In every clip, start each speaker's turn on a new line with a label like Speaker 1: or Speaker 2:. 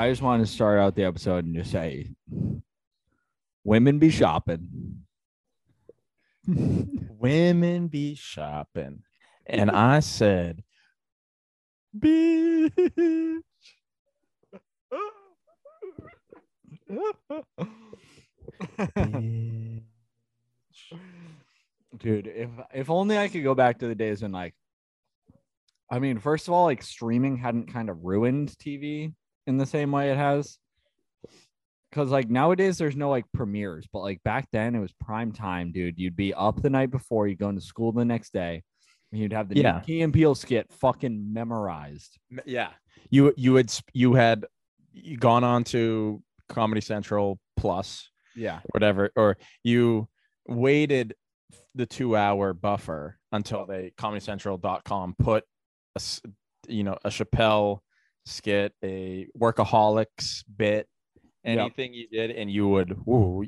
Speaker 1: I just want to start out the episode and just say, women be shopping.
Speaker 2: Women be shopping. And I said, bitch. Bitch.
Speaker 1: Dude, if if only I could go back to the days when like I mean, first of all, like streaming hadn't kind of ruined TV in the same way it has. Cause like nowadays there's no like premieres, but like back then it was prime time, dude. You'd be up the night before, you'd go into school the next day, and you'd have the
Speaker 2: Yeah.
Speaker 1: Key and Peele skit fucking memorized.
Speaker 2: Yeah you you had you had you gone on to comedy central plus
Speaker 1: Yeah.
Speaker 2: whatever or you waited the two hour buffer until they comedycentral.com put a, you know a chappelle skit a workaholics bit
Speaker 1: Yep.
Speaker 2: anything you did and you would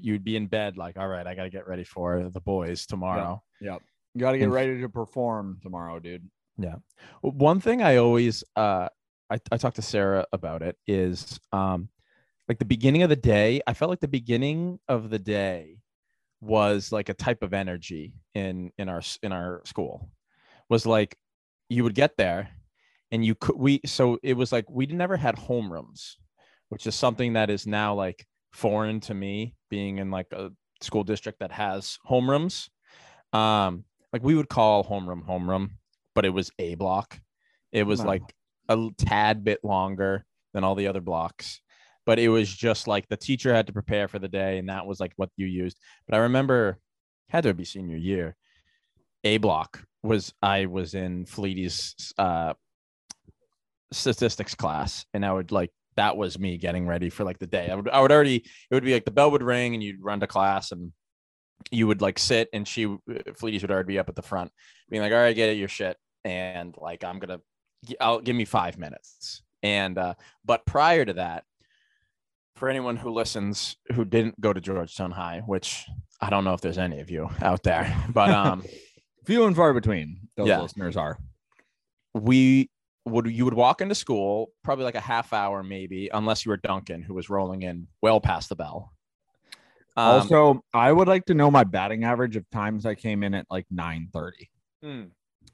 Speaker 2: you'd be in bed like all right i gotta get ready for the boys tomorrow
Speaker 1: Yep. You gotta get ready to perform tomorrow, dude.
Speaker 2: Yeah. One thing I always uh I, I talked to Sarah about it is um like the beginning of the day, I felt like the beginning of the day was like a type of energy in in our in our school. Was like you would get there and you could we so it was like we never had homerooms, which is something that is now like foreign to me being in like a school district that has homerooms. Um like we would call homeroom homeroom but it was a block. It was
Speaker 1: Wow.
Speaker 2: like a tad bit longer than all the other blocks, but it was just like the teacher had to prepare for the day, and that was like what you used. But I remember had to be senior year. A block was I was in Fleety's uh, statistics class, and I would like that was me getting ready for like the day. I would I would already it would be like the bell would ring and you'd run to class and you would like sit and she Fleety's would already be up at the front being like, all right, get it, your shit. And like, I'm going to, I'll give me five minutes. And, uh, but prior to that, for anyone who listens who didn't go to Georgetown High, which I don't know if there's any of you out there, but, um,
Speaker 1: Few and far between those
Speaker 2: Yeah.
Speaker 1: listeners are.
Speaker 2: we would, you would walk into school probably like a half hour, maybe, unless you were Duncan, who was rolling in well past the bell. Um,
Speaker 1: also, I would like to know my batting average of times I came in at like 9 30.
Speaker 2: hmm,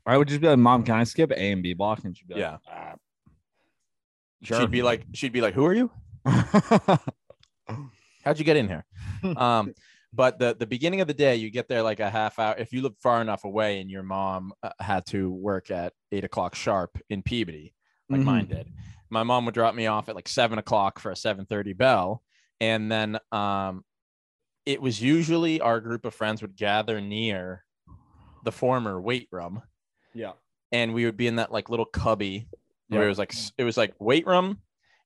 Speaker 1: I would just be like, Mom, can I skip A and B block? And she'd be like,
Speaker 2: Yeah.
Speaker 1: "Ah,
Speaker 2: she'd be like, she'd be like, who are you? How'd you get in here? um, but the the beginning of the day, you get there like a half hour. If you live far enough away, and your mom uh, had to work at eight o'clock sharp in Peabody, like mine
Speaker 1: Mhm.
Speaker 2: did, my mom would drop me off at like seven o'clock for a seven thirty bell, and then um, it was usually our group of friends would gather near the former weight room,
Speaker 1: yeah.
Speaker 2: and we would be in that like little cubby where it was like it was like weight room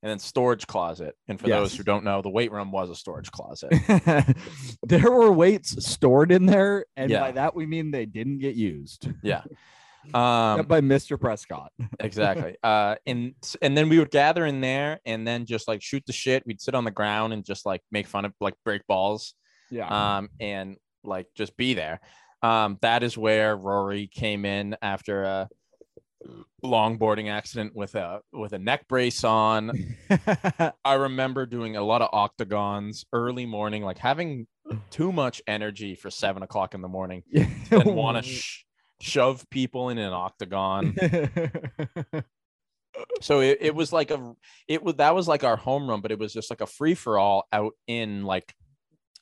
Speaker 2: and then storage closet. And for those who don't know, the weight room was a storage closet.
Speaker 1: there were weights stored in there. And
Speaker 2: Yeah.
Speaker 1: by that, we mean they didn't get used.
Speaker 2: yeah. Um,
Speaker 1: by Mr. Prescott.
Speaker 2: exactly. Uh, and and then we would gather in there and then just like shoot the shit. We'd sit on the ground and just like make fun of like break balls.
Speaker 1: Yeah.
Speaker 2: Um, and like just be there. Um, that is where Rory came in after a longboarding accident with a with a neck brace on. I remember doing a lot of octagons early morning, like having too much energy for seven o'clock in the morning and want to sh- shove people in an octagon. So it, it was like a it was that was like our home run, but it was just like a free for all out in like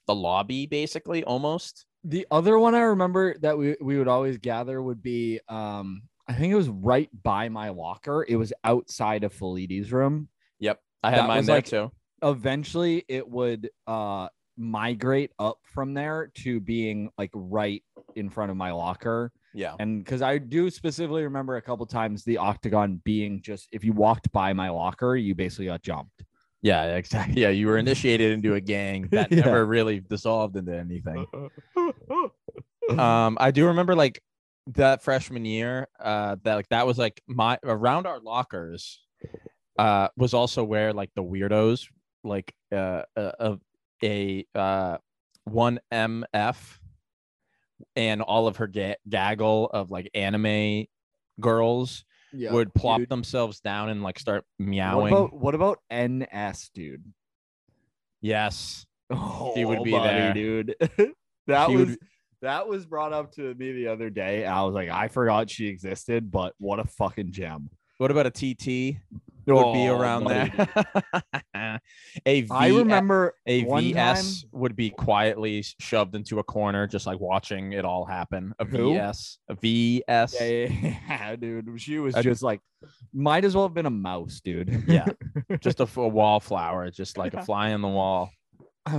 Speaker 2: the lobby, basically almost.
Speaker 1: the other one I remember that we, we would always gather would be um I think it was right by my locker. It was outside of Felides' room.
Speaker 2: Yep, I had
Speaker 1: That
Speaker 2: mine there
Speaker 1: like-
Speaker 2: too.
Speaker 1: Eventually it would uh migrate up from there to being like right in front of my locker.
Speaker 2: Yeah,
Speaker 1: And because I do specifically remember a couple times the octagon being just if you walked by my locker, you basically got jumped.
Speaker 2: yeah, exactly. Yeah, you were initiated into a gang that
Speaker 1: Yeah.
Speaker 2: never really dissolved into anything. um i do remember like that freshman year uh that like that was like my around our lockers uh was also where like the weirdos like uh uh, of a uh one mf and all of her ga- gaggle of like anime girls
Speaker 1: Yeah,
Speaker 2: would plop
Speaker 1: dude.
Speaker 2: themselves down and like start
Speaker 1: What
Speaker 2: meowing.
Speaker 1: about what about NS, dude?
Speaker 2: yes.
Speaker 1: Oh,
Speaker 2: He would be
Speaker 1: buddy,
Speaker 2: there.
Speaker 1: dude. that
Speaker 2: He
Speaker 1: was
Speaker 2: would-
Speaker 1: that was brought up to me the other day. I was like, I forgot she existed, but what a fucking gem.
Speaker 2: What about a TT? Would be
Speaker 1: Oh,
Speaker 2: around
Speaker 1: buddy.
Speaker 2: there. a V,
Speaker 1: I remember
Speaker 2: a VS would be quietly shoved into a corner, just like watching it all happen. A
Speaker 1: Who?
Speaker 2: VS, a VS.
Speaker 1: Yeah, yeah, yeah, dude. She was just like, might as well have been a mouse, dude.
Speaker 2: Yeah. just a wallflower, just like a fly on the wall.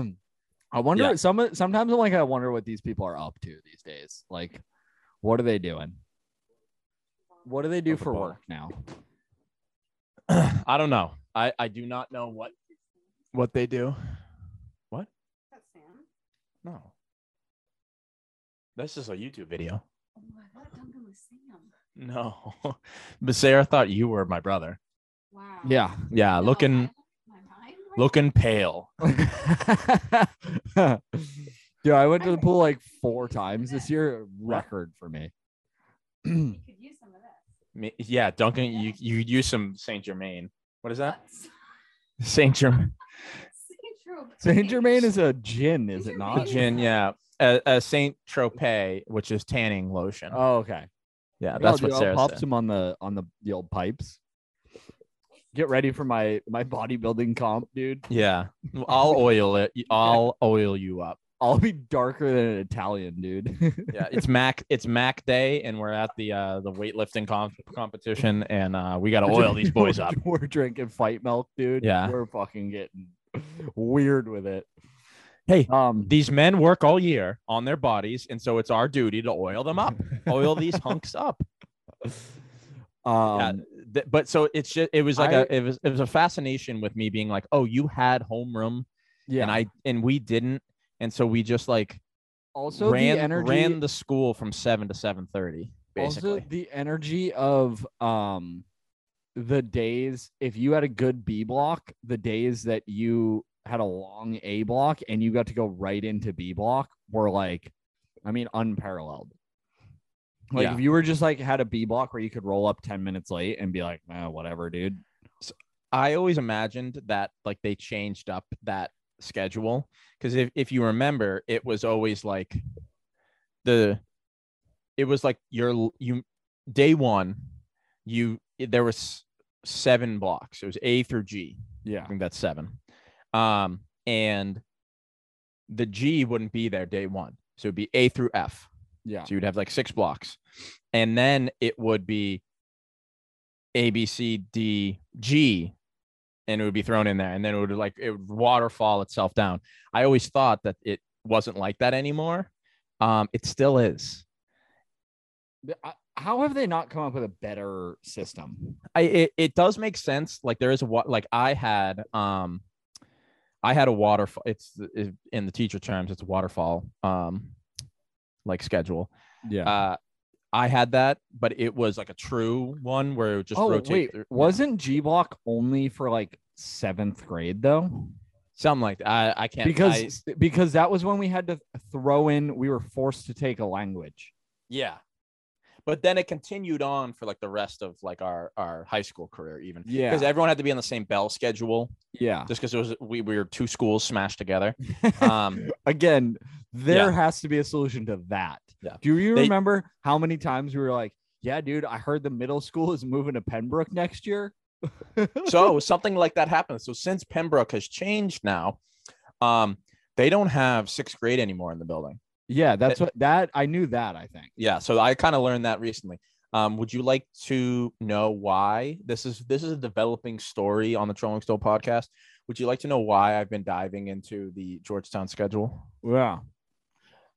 Speaker 1: I wonder.
Speaker 2: Yeah.
Speaker 1: Some sometimes I'm like, I wonder what these people are up to these days. Like, what are they doing? What do they do
Speaker 2: Of
Speaker 1: for work now?
Speaker 2: I don't know. I I do not know what what they do. What?
Speaker 3: That's Sam.
Speaker 2: No. This is a YouTube video.
Speaker 3: Oh, I thought Duncan was Sam.
Speaker 2: No. but Sarah thought you were my brother.
Speaker 3: Wow.
Speaker 1: Yeah.
Speaker 2: Yeah,
Speaker 3: No,
Speaker 2: looking
Speaker 3: I- my mind went-
Speaker 2: looking pale.
Speaker 1: Dude, I went to the pool like four times this year. Record for me.
Speaker 3: You could use some of this.
Speaker 2: Yeah, Duncan, you you use some Saint Germain. What is that? Saint Germain.
Speaker 3: Saint-Tropez.
Speaker 1: Germain is a gin, is it not?
Speaker 2: Gin, yeah. A, a Saint Tropez, which is tanning lotion.
Speaker 1: Oh, okay.
Speaker 2: yeah,
Speaker 1: Yeah,
Speaker 2: that's
Speaker 1: I'll
Speaker 2: what
Speaker 1: do- I'll
Speaker 2: Sarah
Speaker 1: pop
Speaker 2: said.
Speaker 1: some on the on the, the old pipes. Get ready for my my bodybuilding comp, dude.
Speaker 2: Yeah, I'll oil it. I'll oil you up.
Speaker 1: I'll be darker than an Italian, dude.
Speaker 2: Yeah, it's Mac. It's Mac Day, and we're at the uh the weightlifting comp- competition, and uh we got to oil these boys up.
Speaker 1: We're drinking fight milk, dude.
Speaker 2: Yeah.
Speaker 1: We're fucking getting weird with it.
Speaker 2: Hey,
Speaker 1: Um
Speaker 2: these men work all year on their bodies, and so it's our duty to oil them up. oil these hunks up.
Speaker 1: um
Speaker 2: yeah, th- but so it's just it was like
Speaker 1: I-
Speaker 2: a it was it was a fascination with me being like, oh, you had homeroom,
Speaker 1: yeah.
Speaker 2: and I and we didn't, and so we just like
Speaker 1: also
Speaker 2: ran
Speaker 1: the energy
Speaker 2: ran the school from seven to seven thirty, basically.
Speaker 1: Also, the energy of um the days if you had a good B block, the days that you had a long A block and you got to go right into B block were like, I mean, unparalleled. Like
Speaker 2: Yeah.
Speaker 1: if you were just like had a B block where you could roll up 10 minutes late and be like, whatever, dude.
Speaker 2: I always imagined that like they changed up that schedule because if, if you remember, it was always like the it was like your you day one, you there was seven blocks. It was A through G.
Speaker 1: Yeah.
Speaker 2: I think that's seven. Um, and the G wouldn't be there day one. So it'd be A through F.
Speaker 1: Yeah.
Speaker 2: So you'd have like six blocks. And then it would be A, B, C, D, G, and it would be thrown in there. And then it would like it would waterfall itself down. I always thought that it wasn't like that anymore. Um, it still is.
Speaker 1: How have they not come up with a better system?
Speaker 2: I it, it does make sense. Like there is a like I had um I had a waterfall. It's it, in the teacher terms, it's a waterfall um like schedule.
Speaker 1: Yeah.
Speaker 2: Uh I had that, but it was like a true one where it would just
Speaker 1: oh,
Speaker 2: rotate.
Speaker 1: wait.
Speaker 2: through-
Speaker 1: Wasn't G block only for like seventh grade though?
Speaker 2: something like that. I, I can't
Speaker 1: because
Speaker 2: I-
Speaker 1: because that was when we had to throw in we were forced to take a language
Speaker 2: yeah. But then it continued on for like the rest of like our our high school career, even
Speaker 1: yeah
Speaker 2: because everyone had to be on the same bell schedule,
Speaker 1: yeah
Speaker 2: just because it was we, we were two schools smashed together. Um,
Speaker 1: again there
Speaker 2: Yeah.
Speaker 1: has to be a solution to that
Speaker 2: Yeah.
Speaker 1: do you
Speaker 2: They-
Speaker 1: remember how many times we were like yeah dude i heard the middle school is moving to Penn Brook next year
Speaker 2: so something like that happens. So since Penn Brook has changed now, um, they don't have sixth grade anymore in the building.
Speaker 1: Yeah that's what that i knew that i think
Speaker 2: Yeah, so I kind of learned that recently. Um, would you like to know why this is this is a developing story on the Trolling Stone podcast? Would you like to know why I've been diving into the Georgetown schedule?
Speaker 1: yeah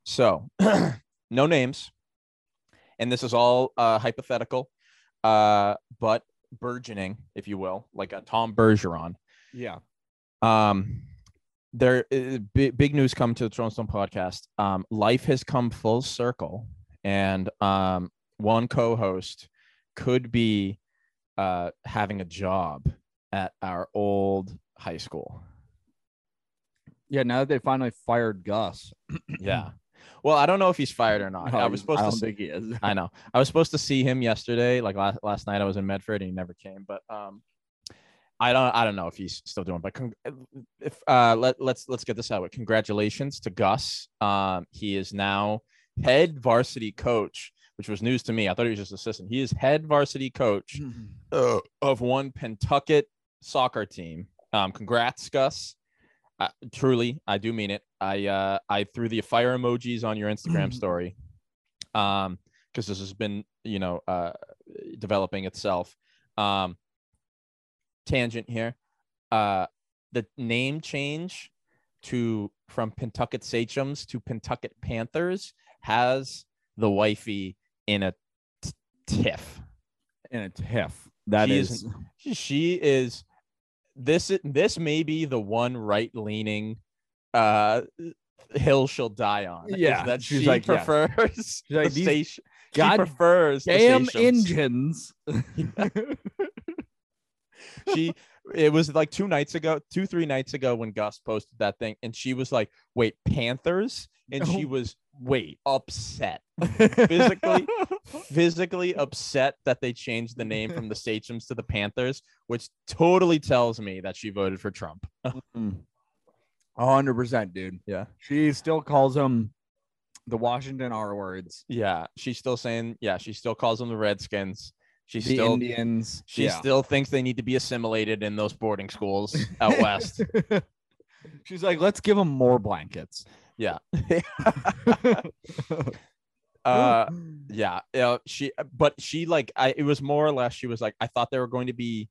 Speaker 2: So, no names, and this is all uh, hypothetical, uh, but burgeoning, if you will, like a Tom Bergeron.
Speaker 1: yeah
Speaker 2: um there uh, big, big news come to the Throne Stone podcast um life has come full circle and um one co-host could be uh having a job at our old high school
Speaker 1: yeah now that they finally fired gus
Speaker 2: yeah Well, I don't know if he's fired or not. I was supposed
Speaker 1: I
Speaker 2: to.
Speaker 1: don't
Speaker 2: s-
Speaker 1: think he is.
Speaker 2: I know. I was supposed to see him yesterday. Like last last night, I was in Medford and he never came. But um, I don't I don't know if he's still doing. But con- if uh, let let's let's get this out. with Congratulations to Gus. Um, he is now head varsity coach, which was news to me. I thought he was just assistant. He is head varsity coach uh, of one Pentucket soccer team. Um, congrats, Gus. Uh, truly, I do mean it. I uh, I threw the fire emojis on your Instagram story, um, because this has been you know uh developing itself. Um, tangent here. Uh, the name change to from Pentucket Sachems to Pentucket Panthers has the wifey in a t- tiff.
Speaker 1: In a tiff. That
Speaker 2: She
Speaker 1: is,
Speaker 2: is- she is this this may be the one right leaning uh hill she'll die on
Speaker 1: Yeah,
Speaker 2: that
Speaker 1: she's
Speaker 2: she
Speaker 1: like, yeah.
Speaker 2: prefers
Speaker 1: She's like,
Speaker 2: the
Speaker 1: these
Speaker 2: station she
Speaker 1: God
Speaker 2: prefers
Speaker 1: damn engines.
Speaker 2: she it was like two nights ago two three nights ago when gus posted that thing and she was like wait panthers and she was
Speaker 1: Wait.
Speaker 2: upset Physically? physically upset that they changed the name from the sachems to the panthers which totally tells me that she voted for trump
Speaker 1: Mm. A hundred percent, dude.
Speaker 2: Yeah.
Speaker 1: She still calls them the Washington R words.
Speaker 2: Yeah, she's still saying, yeah, she still calls them the Redskins. She
Speaker 1: the
Speaker 2: still
Speaker 1: Indians.
Speaker 2: she
Speaker 1: yeah.
Speaker 2: still thinks they need to be assimilated in those boarding schools out west.
Speaker 1: She's like, let's give them more blankets.
Speaker 2: Yeah. uh yeah, yeah, she but she like I it was more or less she was like I thought they were going to be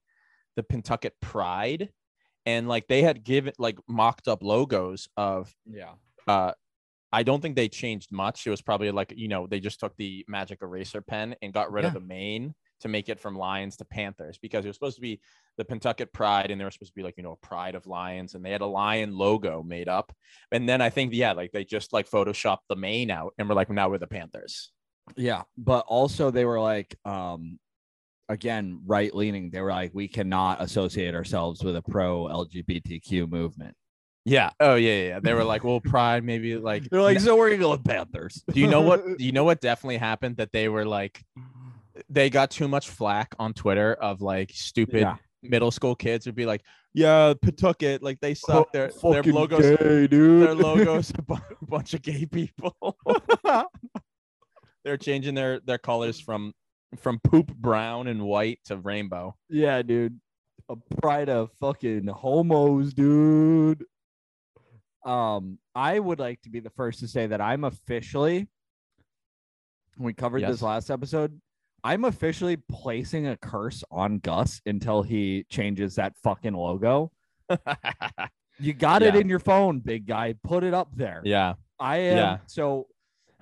Speaker 2: the Pentucket Pride and like they had given like mocked up logos of
Speaker 1: yeah.
Speaker 2: uh I don't think they changed much. It was probably like, you know, they just took the magic eraser pen and got rid of the main to make it from Lions to Panthers because it was supposed to be the Pentucket Pride and they were supposed to be like, you know, a Pride of Lions and they had a lion logo made up. And then I think, yeah, like they just like photoshopped the main out and we're like, now we're the Panthers.
Speaker 1: Yeah. But also they were like, um, again, right leaning. They were like, we cannot associate ourselves with a pro LGBTQ movement.
Speaker 2: Yeah. Oh, yeah. Yeah. yeah. They were like, well, Pride, maybe like,
Speaker 1: They're like, so we're gonna go with Panthers.
Speaker 2: do you know what, do you know what definitely happened that they were like, they got too much flack on Twitter of like stupid
Speaker 1: Yeah.
Speaker 2: middle school kids would be like, "Yeah, Pentucket, like they suck. Their their
Speaker 1: Fucking
Speaker 2: logos,
Speaker 1: gay, dude.
Speaker 2: their logos, a bunch of gay people. They're changing their their colors from from poop brown and white to rainbow.
Speaker 1: Yeah, dude. A pride of fucking homos, dude. Um, I would like to be the first to say that I'm officially we covered
Speaker 2: Yes.
Speaker 1: this last episode. I'm officially placing a curse on Gus until he changes that fucking logo. You got it in your phone, big guy. Put it up there.
Speaker 2: yeah,
Speaker 1: I am
Speaker 2: Yeah.
Speaker 1: so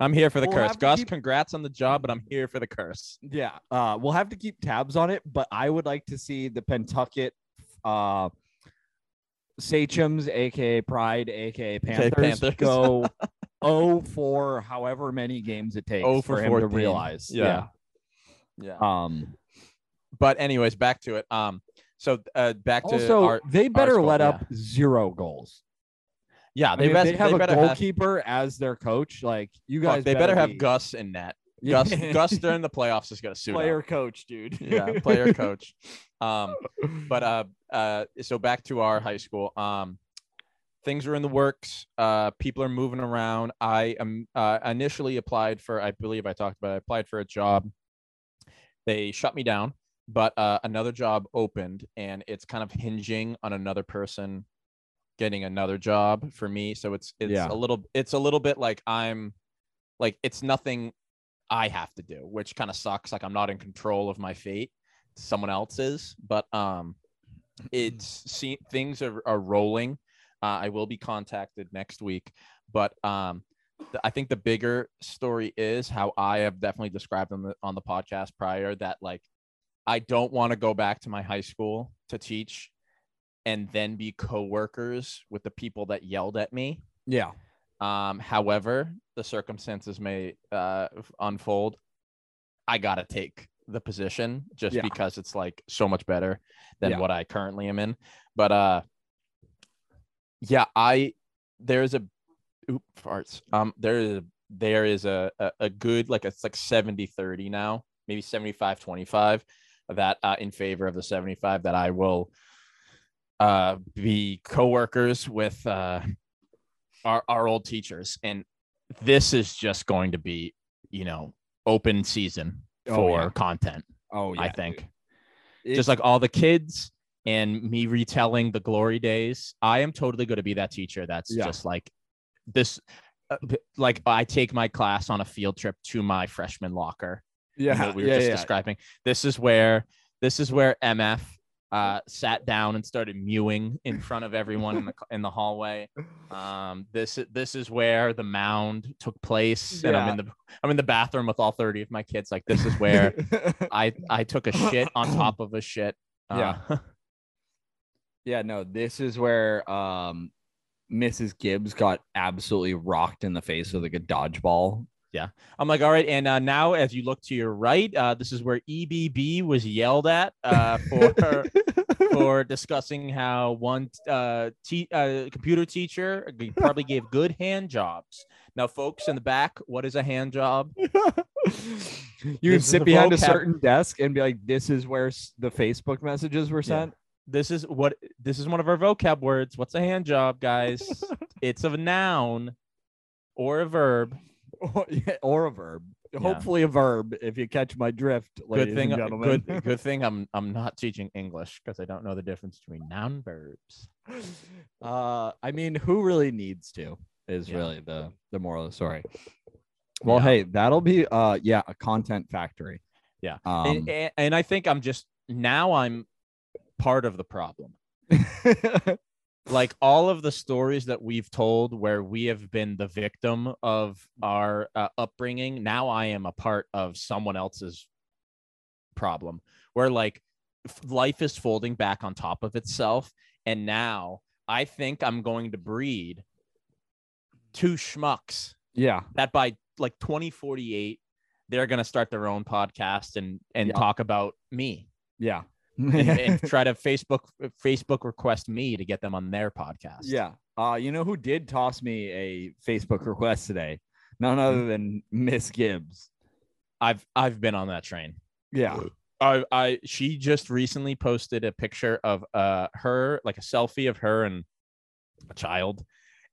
Speaker 2: I'm here for the
Speaker 1: We'll
Speaker 2: curse. Gus,
Speaker 1: keep-
Speaker 2: congrats on the job, but I'm here for the curse.
Speaker 1: Yeah, uh, we'll have to keep tabs on it, but I would like to see the Pentucket uh, Sachems, aka Pride, aka Panthers,
Speaker 2: Panthers.
Speaker 1: go 0 for however many games it takes
Speaker 2: 0 for
Speaker 1: him to realize.
Speaker 2: Yeah. Yeah.
Speaker 1: Yeah. Um.
Speaker 2: But anyways, back to it. Um. So uh, back to
Speaker 1: Also,
Speaker 2: our
Speaker 1: they better
Speaker 2: score,
Speaker 1: let
Speaker 2: yeah.
Speaker 1: up zero goals.
Speaker 2: yeah.
Speaker 1: I
Speaker 2: They
Speaker 1: mean,
Speaker 2: best
Speaker 1: they have
Speaker 2: they
Speaker 1: a
Speaker 2: better have,
Speaker 1: goalkeeper as their coach. Like you
Speaker 2: fuck,
Speaker 1: guys,
Speaker 2: they better have
Speaker 1: be-
Speaker 2: Gus in net.
Speaker 1: Yeah.
Speaker 2: Gus Gus during the playoffs is gonna suit up.
Speaker 1: player coach, dude.
Speaker 2: yeah player coach um but uh uh so back to our high school um things are in the works uh people are moving around i am uh, initially applied for i believe i talked about it, i applied for a job they shut me down but uh another job opened and it's kind of hinging on another person getting another job for me. So it's it's
Speaker 1: Yeah.
Speaker 2: a little it's a little bit like i'm like it's nothing i have to do which kind of sucks like i'm not in control of my fate. Someone else is but um it's see things are, are rolling. Uh, i will be contacted next week but um i think the bigger story is how i have definitely described on the on the podcast prior that like i don't want to go back to my high school to teach and then be co-workers with the people that yelled at me
Speaker 1: Yeah.
Speaker 2: um, however, the circumstances may uh, unfold. I gotta take the position just
Speaker 1: Yeah.
Speaker 2: because it's like so much better than
Speaker 1: Yeah.
Speaker 2: what I currently am in. But uh, yeah, I there's a oop farts. Um, there is a there is a, a, a good like it's like 70 30 now maybe 75 25 that uh, in favor of the 75 that i will uh, be co-workers with uh, our, our old teachers and this is just going to be you know open season
Speaker 1: Oh,
Speaker 2: for
Speaker 1: yeah.
Speaker 2: content
Speaker 1: Oh yeah,
Speaker 2: i think
Speaker 1: It-
Speaker 2: just like all the kids and me retelling the glory days i am totally going to be that teacher that's
Speaker 1: Yeah.
Speaker 2: just like this uh, like i take my class on a field trip to my freshman locker
Speaker 1: yeah,
Speaker 2: we were
Speaker 1: yeah,
Speaker 2: just
Speaker 1: yeah.
Speaker 2: describing this is where this is where mf uh, sat down and started mewing in front of everyone in the in the hallway. Um, this this is where the mound took place, and I'm in the I'm in the bathroom with all thirty of my kids. Like this is where I I took a shit on top of a shit.
Speaker 1: Yeah.
Speaker 2: Uh,
Speaker 1: Yeah, no, this is where um Mrs. Gibbs got absolutely rocked in the face with like a dodgeball. Yeah.
Speaker 2: I'm like, all right, and uh, now as you look to your right, uh, this is where EBB was yelled at uh, for for discussing how one uh, te- uh, computer teacher probably gave good hand jobs. Now, folks in the back, what is a hand job?
Speaker 1: you would sit behind a certain desk and be like, "This is where the Facebook messages were
Speaker 2: Yeah.
Speaker 1: Sent."
Speaker 2: This is what this is one of our vocab words. What's a hand job, guys? it's a noun or a verb.
Speaker 1: or, yeah, or a verb. Hopefully, a verb. If you catch my drift, ladies
Speaker 2: Good thing, good good thing. I'm I'm not teaching English because I don't know the difference between noun verbs.
Speaker 1: uh, I mean, who really needs to? Is
Speaker 2: Yeah.
Speaker 1: really the the moral of the story. Well,
Speaker 2: Yeah.
Speaker 1: hey, that'll be uh, yeah, a content factory.
Speaker 2: Yeah.
Speaker 1: Um,
Speaker 2: and, and, and I think I'm just now I'm part of the problem. like all of the stories that we've told where we have been the victim of our uh, upbringing now i am a part of someone else's problem where like life is folding back on top of itself and now i think i'm going to breed two schmucks
Speaker 1: yeah,
Speaker 2: that by like 2048 they're going to start their own podcast and and
Speaker 1: Yeah.
Speaker 2: talk about me
Speaker 1: yeah,
Speaker 2: and, and try to facebook facebook request me to get them on their podcast
Speaker 1: yeah. Uh, you know who did toss me a Facebook request today? None other than Miss Gibbs.
Speaker 2: I've I've been on that train.
Speaker 1: Yeah,
Speaker 2: I I she just recently posted a picture of uh her like a selfie of her and a child,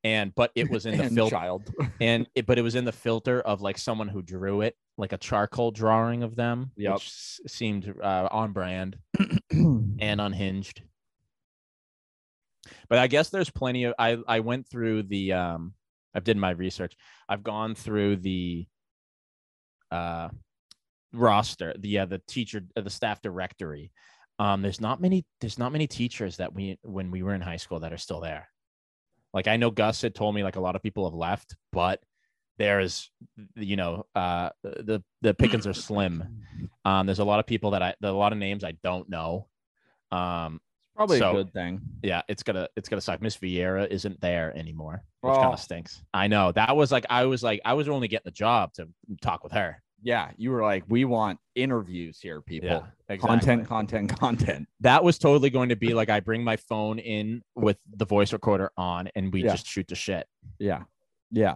Speaker 2: and but it was in the filter
Speaker 1: child.
Speaker 2: and it but it was in the filter of like someone who drew it like a charcoal drawing of them.
Speaker 1: Yep.
Speaker 2: which seemed uh, on brand and unhinged. But I guess there's plenty of I I went through the um i've did my research. I've gone through the uh roster, the uh, the teacher uh, the staff directory. Um there's not many there's not many teachers that we when we were in high school that are still there. Like I know Gus had told me like a lot of people have left, but there's you know uh the the pickings are slim. Um there's a lot of people that I a lot of names I don't know. Um
Speaker 1: Probably
Speaker 2: So-
Speaker 1: a good thing.
Speaker 2: yeah, it's gonna it's gonna suck. Miss Vieira isn't there anymore, which
Speaker 1: Oh.
Speaker 2: kind of stinks. I know that was like I was like I was only getting the job to talk with her.
Speaker 1: Yeah, you were like, we want interviews here, people.
Speaker 2: exactly.
Speaker 1: Content, content, content.
Speaker 2: That was totally going to be like I bring my phone in with the voice recorder on and we
Speaker 1: Yeah.
Speaker 2: just shoot the shit.
Speaker 1: Yeah, yeah.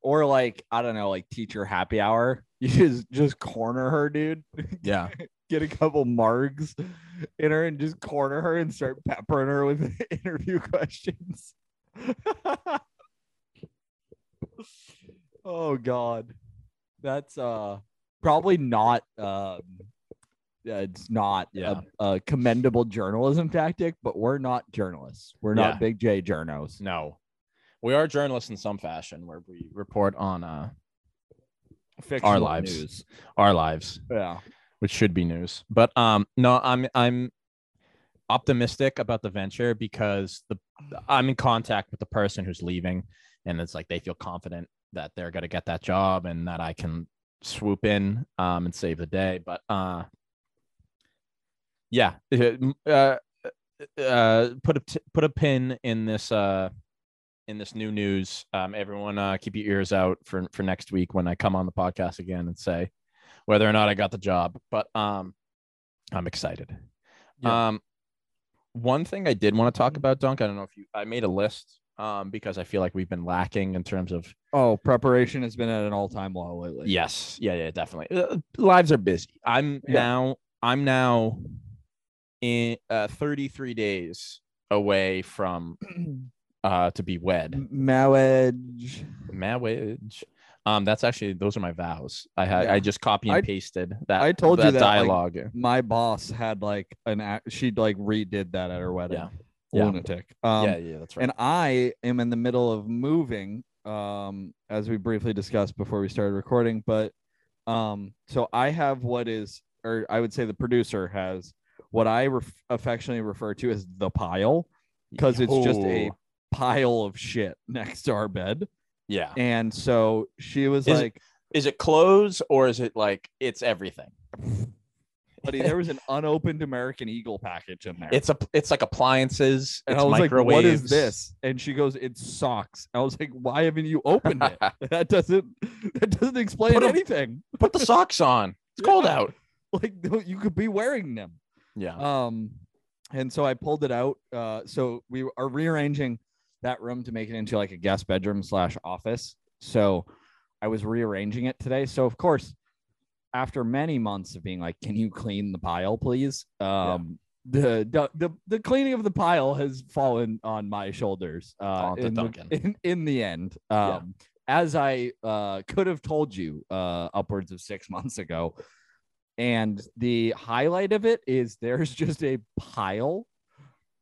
Speaker 1: Or like I don't know, like teacher happy hour. You just just corner her, dude.
Speaker 2: Yeah,
Speaker 1: Get a couple margs in her and just corner her and start peppering her with interview questions. oh God, that's uh probably not um. it's not
Speaker 2: Yeah.
Speaker 1: a, a commendable journalism tactic, but we're not journalists. We're not
Speaker 2: Yeah.
Speaker 1: big J journos.
Speaker 2: no, we are journalists in some fashion where we report on uh
Speaker 1: Fictional
Speaker 2: lives.
Speaker 1: news.
Speaker 2: our lives.
Speaker 1: Yeah.
Speaker 2: which should be news. But um, no, I'm I'm optimistic about the venture because the I'm in contact with the person who's leaving, and it's like they feel confident that they're gonna get that job and that I can swoop in um and save the day. But uh, yeah, uh, uh, put a put a pin in this uh in this new news. Um, everyone, uh, keep your ears out for for next week when I come on the podcast again and say whether or not I got the job. But um, I'm excited.
Speaker 1: Yeah.
Speaker 2: Um, one thing I did want to talk about, Dunk. I don't know if you. I made a list um, because I feel like we've been lacking in terms of
Speaker 1: Oh, preparation has been at an all-time low lately.
Speaker 2: yes, yeah, yeah, definitely. Uh, lives are busy. I'm
Speaker 1: Yeah.
Speaker 2: now I'm now in uh, 33 days away from uh to be wed.
Speaker 1: Marriage.
Speaker 2: Marriage. Um, that's actually those are my vows. I had
Speaker 1: Yeah.
Speaker 2: I just copy and
Speaker 1: I-
Speaker 2: pasted that.
Speaker 1: I told you that, like,
Speaker 2: dialogue.
Speaker 1: My boss had like an act. She like redid that at her wedding.
Speaker 2: Yeah. Yeah.
Speaker 1: Lunatic. Um,
Speaker 2: yeah, yeah, that's right.
Speaker 1: and I am in the middle of moving, um, as we briefly discussed before we started recording. But um, so I have what is, or I would say the producer has what I ref- affectionately refer to as the pile, because it's just a
Speaker 2: Oh,
Speaker 1: pile of shit next to our bed.
Speaker 2: yeah.
Speaker 1: And so she was
Speaker 2: Is it-
Speaker 1: like,
Speaker 2: Is it clothes or is it like it's everything?
Speaker 1: Buddy, there was an unopened American Eagle package in there.
Speaker 2: It's a it's like appliances.
Speaker 1: and
Speaker 2: it's
Speaker 1: I was like,
Speaker 2: microwaves.
Speaker 1: what is this? And she goes, it's socks. I was like, why haven't you opened it? that doesn't that doesn't explain
Speaker 2: Put
Speaker 1: anything.
Speaker 2: Put the socks on. It's cold out.
Speaker 1: Like you could be wearing them.
Speaker 2: Yeah.
Speaker 1: Um, and so I pulled it out. Uh, so we are rearranging that room to make it into like a guest bedroom slash office. So I was rearranging it today. So of course, after many months of being like, "Can you clean the pile, please?" Um, the, the the the cleaning of the pile has fallen on my shoulders. Uh, in, the, in in the end, um, as I uh could have told you uh upwards of six months ago. And the highlight of it is there's just a pile,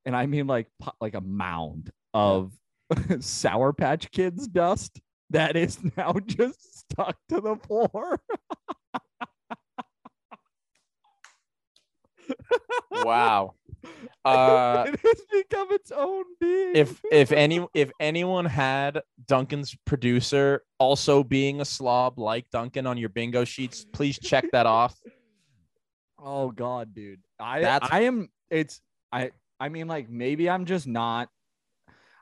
Speaker 1: and I mean like like a mound of Sour Patch Kids dust that is now just stuck to the floor.
Speaker 2: Wow. Uh,
Speaker 1: it has become its own being.
Speaker 2: if if any if anyone had Duncan's producer also being a slob like Duncan on your bingo sheets, please check that off.
Speaker 1: Oh god, dude. I
Speaker 2: That's-
Speaker 1: I am it's I I mean like maybe I'm just not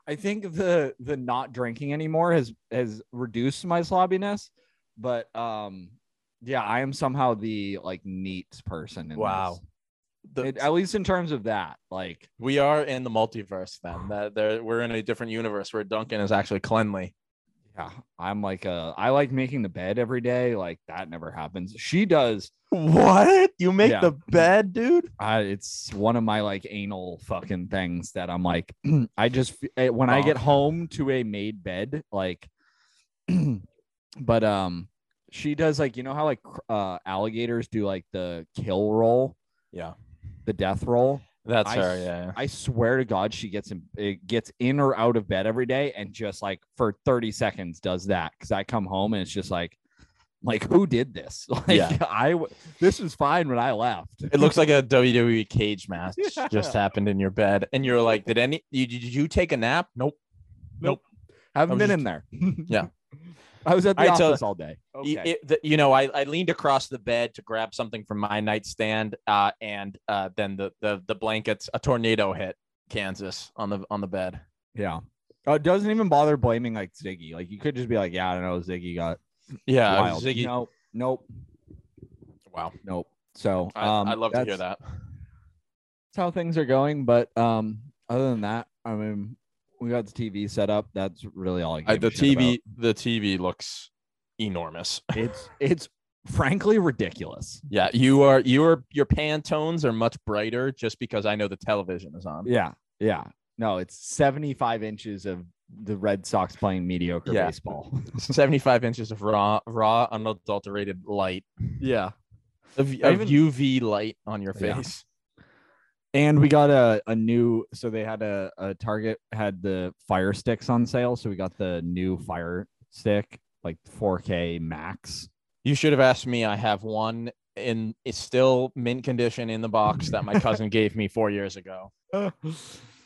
Speaker 1: I think the the not drinking anymore has has reduced my slobbiness, but um yeah, I am somehow the like neat person in
Speaker 2: Wow.
Speaker 1: this.
Speaker 2: The-
Speaker 1: It- at least in terms of that. Like
Speaker 2: we are in the multiverse then. That there we're in a different universe where Duncan is actually cleanly.
Speaker 1: yeah, I'm like uh I like making the bed every day. Like that never happens. She does.
Speaker 2: What? You make
Speaker 1: Yeah.
Speaker 2: the bed, dude?
Speaker 1: I, it's one of my like anal fucking things that I'm like, I just eh, when I get home to a made bed, like, but um, she does like you know how like uh alligators do like the kill roll,
Speaker 2: Yeah.
Speaker 1: The death roll.
Speaker 2: That's
Speaker 1: I
Speaker 2: her, yeah.
Speaker 1: I swear to God, she gets in, it gets in or out of bed every day, and just like for 30 seconds does that. Because I come home and it's just like, like who did this? Like
Speaker 2: Yeah.
Speaker 1: I, this was fine when I left.
Speaker 2: It looks like a WWE cage match
Speaker 1: Yeah.
Speaker 2: just happened in your bed. And you're like, did any you, did you take a nap? Nope.
Speaker 1: Nope. Haven't been
Speaker 2: just-
Speaker 1: in there.
Speaker 2: Yeah.
Speaker 1: I was at the
Speaker 2: All right, so-
Speaker 1: office all day. Okay.
Speaker 2: it- the- you know, I, I leaned across the bed to grab something from my nightstand, uh, and uh, then the, the the blankets, a tornado hit Kansas on the on the bed.
Speaker 1: yeah. Oh, it doesn't even bother blaming like Ziggy. Like you could just be like, yeah, I don't know, Ziggy got
Speaker 2: Yeah,
Speaker 1: wild.
Speaker 2: Ziggy.
Speaker 1: Nope. Nope.
Speaker 2: Wow,
Speaker 1: Nope. So
Speaker 2: I,
Speaker 1: um,
Speaker 2: I love to hear that.
Speaker 1: That's how things are going. But um, other than that, I mean, we got the TV set up. That's really all I.
Speaker 2: I, the. TV, the TV looks enormous.
Speaker 1: It's it's frankly ridiculous.
Speaker 2: Yeah, you are you are your Pantones are much brighter just because I know the television is on.
Speaker 1: Yeah. Yeah. No, it's 75 inches of the Red Sox playing mediocre
Speaker 2: Yeah.
Speaker 1: baseball.
Speaker 2: 75 inches of raw, raw, unadulterated light
Speaker 1: yeah.
Speaker 2: of, of
Speaker 1: even-
Speaker 2: UV light on your
Speaker 1: Yeah.
Speaker 2: face.
Speaker 1: And we got a, a new so they had a, a Target had the fire sticks on sale. So we got the new fire stick, like 4K max.
Speaker 2: You should have asked me. I have one in it's still mint condition in the box that my cousin gave me four years ago.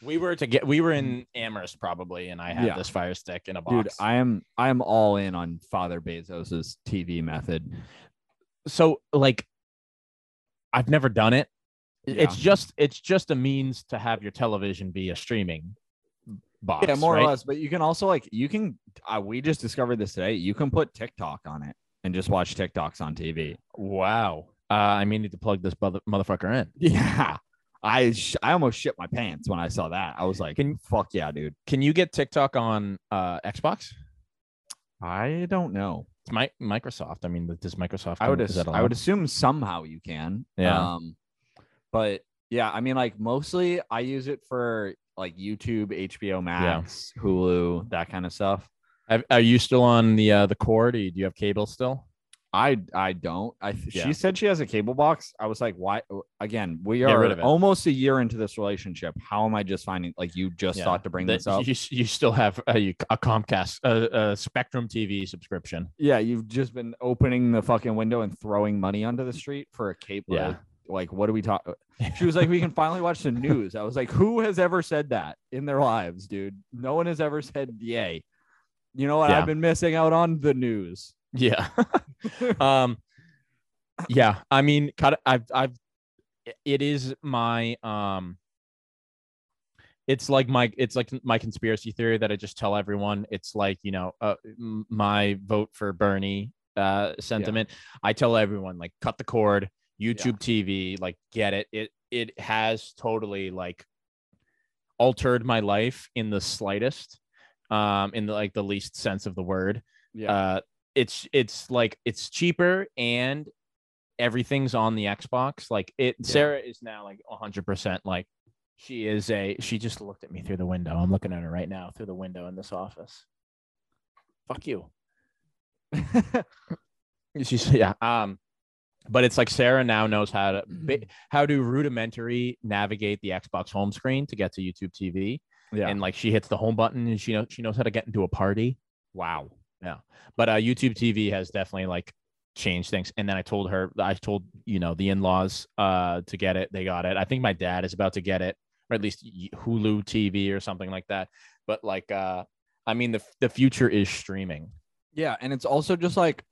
Speaker 2: We were to get we were in Amherst probably, and I had
Speaker 1: Yeah.
Speaker 2: this fire stick in a box Dude.
Speaker 1: I am I am all in on Father Bezos's TV method.
Speaker 2: so like I've never done it. It's just it's just a means to have your television be a streaming box.
Speaker 1: yeah, more
Speaker 2: right?
Speaker 1: or less. But you can also like you can. Uh, we just discovered this today. You can put TikTok on it and just watch TikToks on TV.
Speaker 2: Wow. Uh, I may need to plug this mother- motherfucker in.
Speaker 1: Yeah, I sh- I almost shit my pants when I saw that. I was like,
Speaker 2: Can-
Speaker 1: fuck yeah, dude.
Speaker 2: Can you get TikTok on uh, Xbox?
Speaker 1: I don't know.
Speaker 2: It's my Microsoft. I mean, does Microsoft?
Speaker 1: I would ass- I would assume somehow you can.
Speaker 2: Yeah.
Speaker 1: Um, but yeah, I mean, like mostly I use it for like YouTube, HBO Max, Hulu, that kind of stuff.
Speaker 2: Have- Are you still on the uh, the cord? Do you, do you have cable still?
Speaker 1: I I don't. I
Speaker 2: Yeah.
Speaker 1: she said she has a cable box. I was like, why? Again, we are
Speaker 2: rid of it.
Speaker 1: almost a year into this relationship. How am I just finding like you just
Speaker 2: Yeah.
Speaker 1: thought to bring
Speaker 2: That-
Speaker 1: this up?
Speaker 2: You, you still have a, a Comcast, a, a Spectrum TV subscription.
Speaker 1: yeah, you've just been opening the fucking window and throwing money onto the street for a cable.
Speaker 2: Yeah.
Speaker 1: Like, what do we talk? She was like, we can finally watch the news. I was like, who has ever said that in their lives, dude? No one has ever said yay. You know what?
Speaker 2: Yeah.
Speaker 1: I've been missing out on the news.
Speaker 2: Yeah. um yeah, I mean cut I've I've it is my um it's like my it's like my conspiracy theory that I just tell everyone it's like, you know, uh, my vote for Bernie uh sentiment. I tell everyone like cut the cord, YouTube TV, like get it. It it has totally like altered my life in the slightest um in the like the least sense of the word
Speaker 1: Yeah.
Speaker 2: uh it's it's like it's cheaper and everything's on the xbox like it
Speaker 1: Yeah.
Speaker 2: sarah is now like 100% like she is a she just looked at me through the window i'm looking at her right now through the window in this office fuck you she's yeah um but it's like sarah now knows how to ba- how to rudimentary navigate the xbox home screen to get to youtube tv
Speaker 1: yeah.
Speaker 2: and like she hits the home button and she knows she knows how to get into a party.
Speaker 1: Wow. Yeah.
Speaker 2: But uh youtube tv has definitely like changed things. And then i told her i told you know the in-laws uh to get it. They got it. I think my dad is about to get it or at least hulu tv or something like that. But like uh i mean the the future is streaming.
Speaker 1: Yeah, and it's also just like,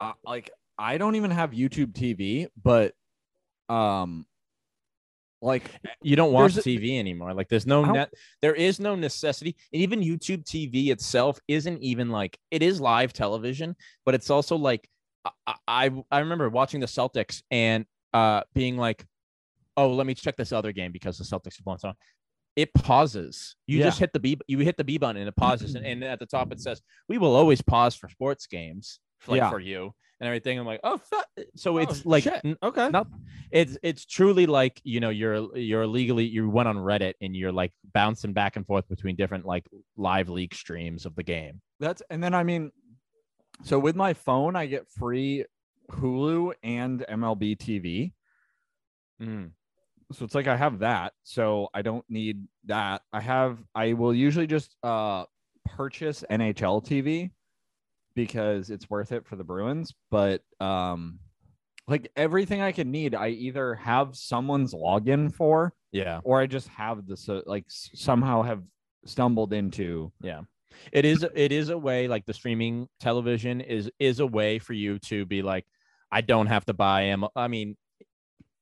Speaker 1: uh, like I don't even have YouTube TV, but, um, like
Speaker 2: you don't watch
Speaker 1: a-
Speaker 2: tv anymore. Like there's no net there is no necessity. And even youtube tv itself isn't even like it is live television but it's also like i i, I remember watching the celtics and uh being like oh let me check this other game because the celtics are playing song it pauses. You
Speaker 1: Yeah.
Speaker 2: just hit the b you hit the b button and it pauses. And, and at the top it says we will always pause for sports games like
Speaker 1: Yeah.
Speaker 2: for you and everything i'm like oh so it's
Speaker 1: Oh,
Speaker 2: like
Speaker 1: shit. okay,
Speaker 2: no, it's it's truly like you know you're you're legally you went on Reddit and you're like bouncing back and forth between different like live leak streams of the game.
Speaker 1: that's and then I mean, so with my phone, I get free Hulu and MLB TV. so it's like I have that, so I don't need that. I have I will usually just uh purchase NHL TV because it's worth it for the Bruins, but um like everything I can need, I either have someone's login for
Speaker 2: Yeah,
Speaker 1: or I just have this uh, like somehow have stumbled into
Speaker 2: yeah. It is it is a way like the streaming television is is a way for you to be like I don't have to buy em I mean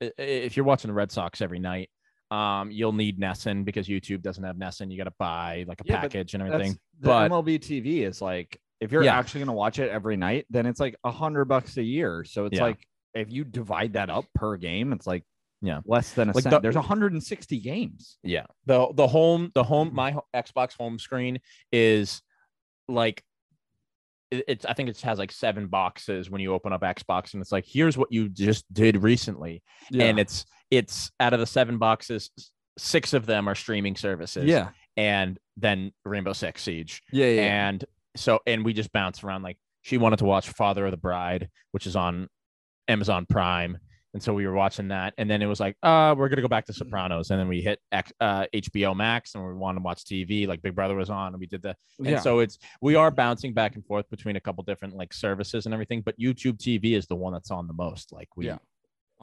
Speaker 2: if you're watching the Red Sox every night um you'll need NESN because YouTube doesn't have NESN you got to buy like a
Speaker 1: Yeah,
Speaker 2: package and everything. but-
Speaker 1: MLB TV is like if you're
Speaker 2: Yeah.
Speaker 1: actually gonna watch it every night, then it's like a hundred bucks a year. So it's
Speaker 2: Yeah.
Speaker 1: like if you divide that up per game, it's like
Speaker 2: Yeah.
Speaker 1: less than a
Speaker 2: Like
Speaker 1: cent.
Speaker 2: the-
Speaker 1: There's 160 games.
Speaker 2: Yeah. The the home the home my Xbox home screen is like it's I think it has like seven boxes when you open up Xbox and it's like here's what you just did recently and it's it's out of the seven boxes six of them are streaming services
Speaker 1: yeah,
Speaker 2: and then Rainbow Six Siege
Speaker 1: yeah, yeah.
Speaker 2: and so and we just bounce around like she wanted to watch Father of the Bride which is on Amazon Prime. And so we were watching that and then it was like uh we're gonna go back to Sopranos. And then we hit X, uh, HBO Max and we wanted to watch TV like Big Brother was on and we did the and
Speaker 1: yeah.
Speaker 2: so it's we are bouncing back and forth between a couple different like services and everything but YouTube TV is the one that's on the most like we
Speaker 1: Yeah,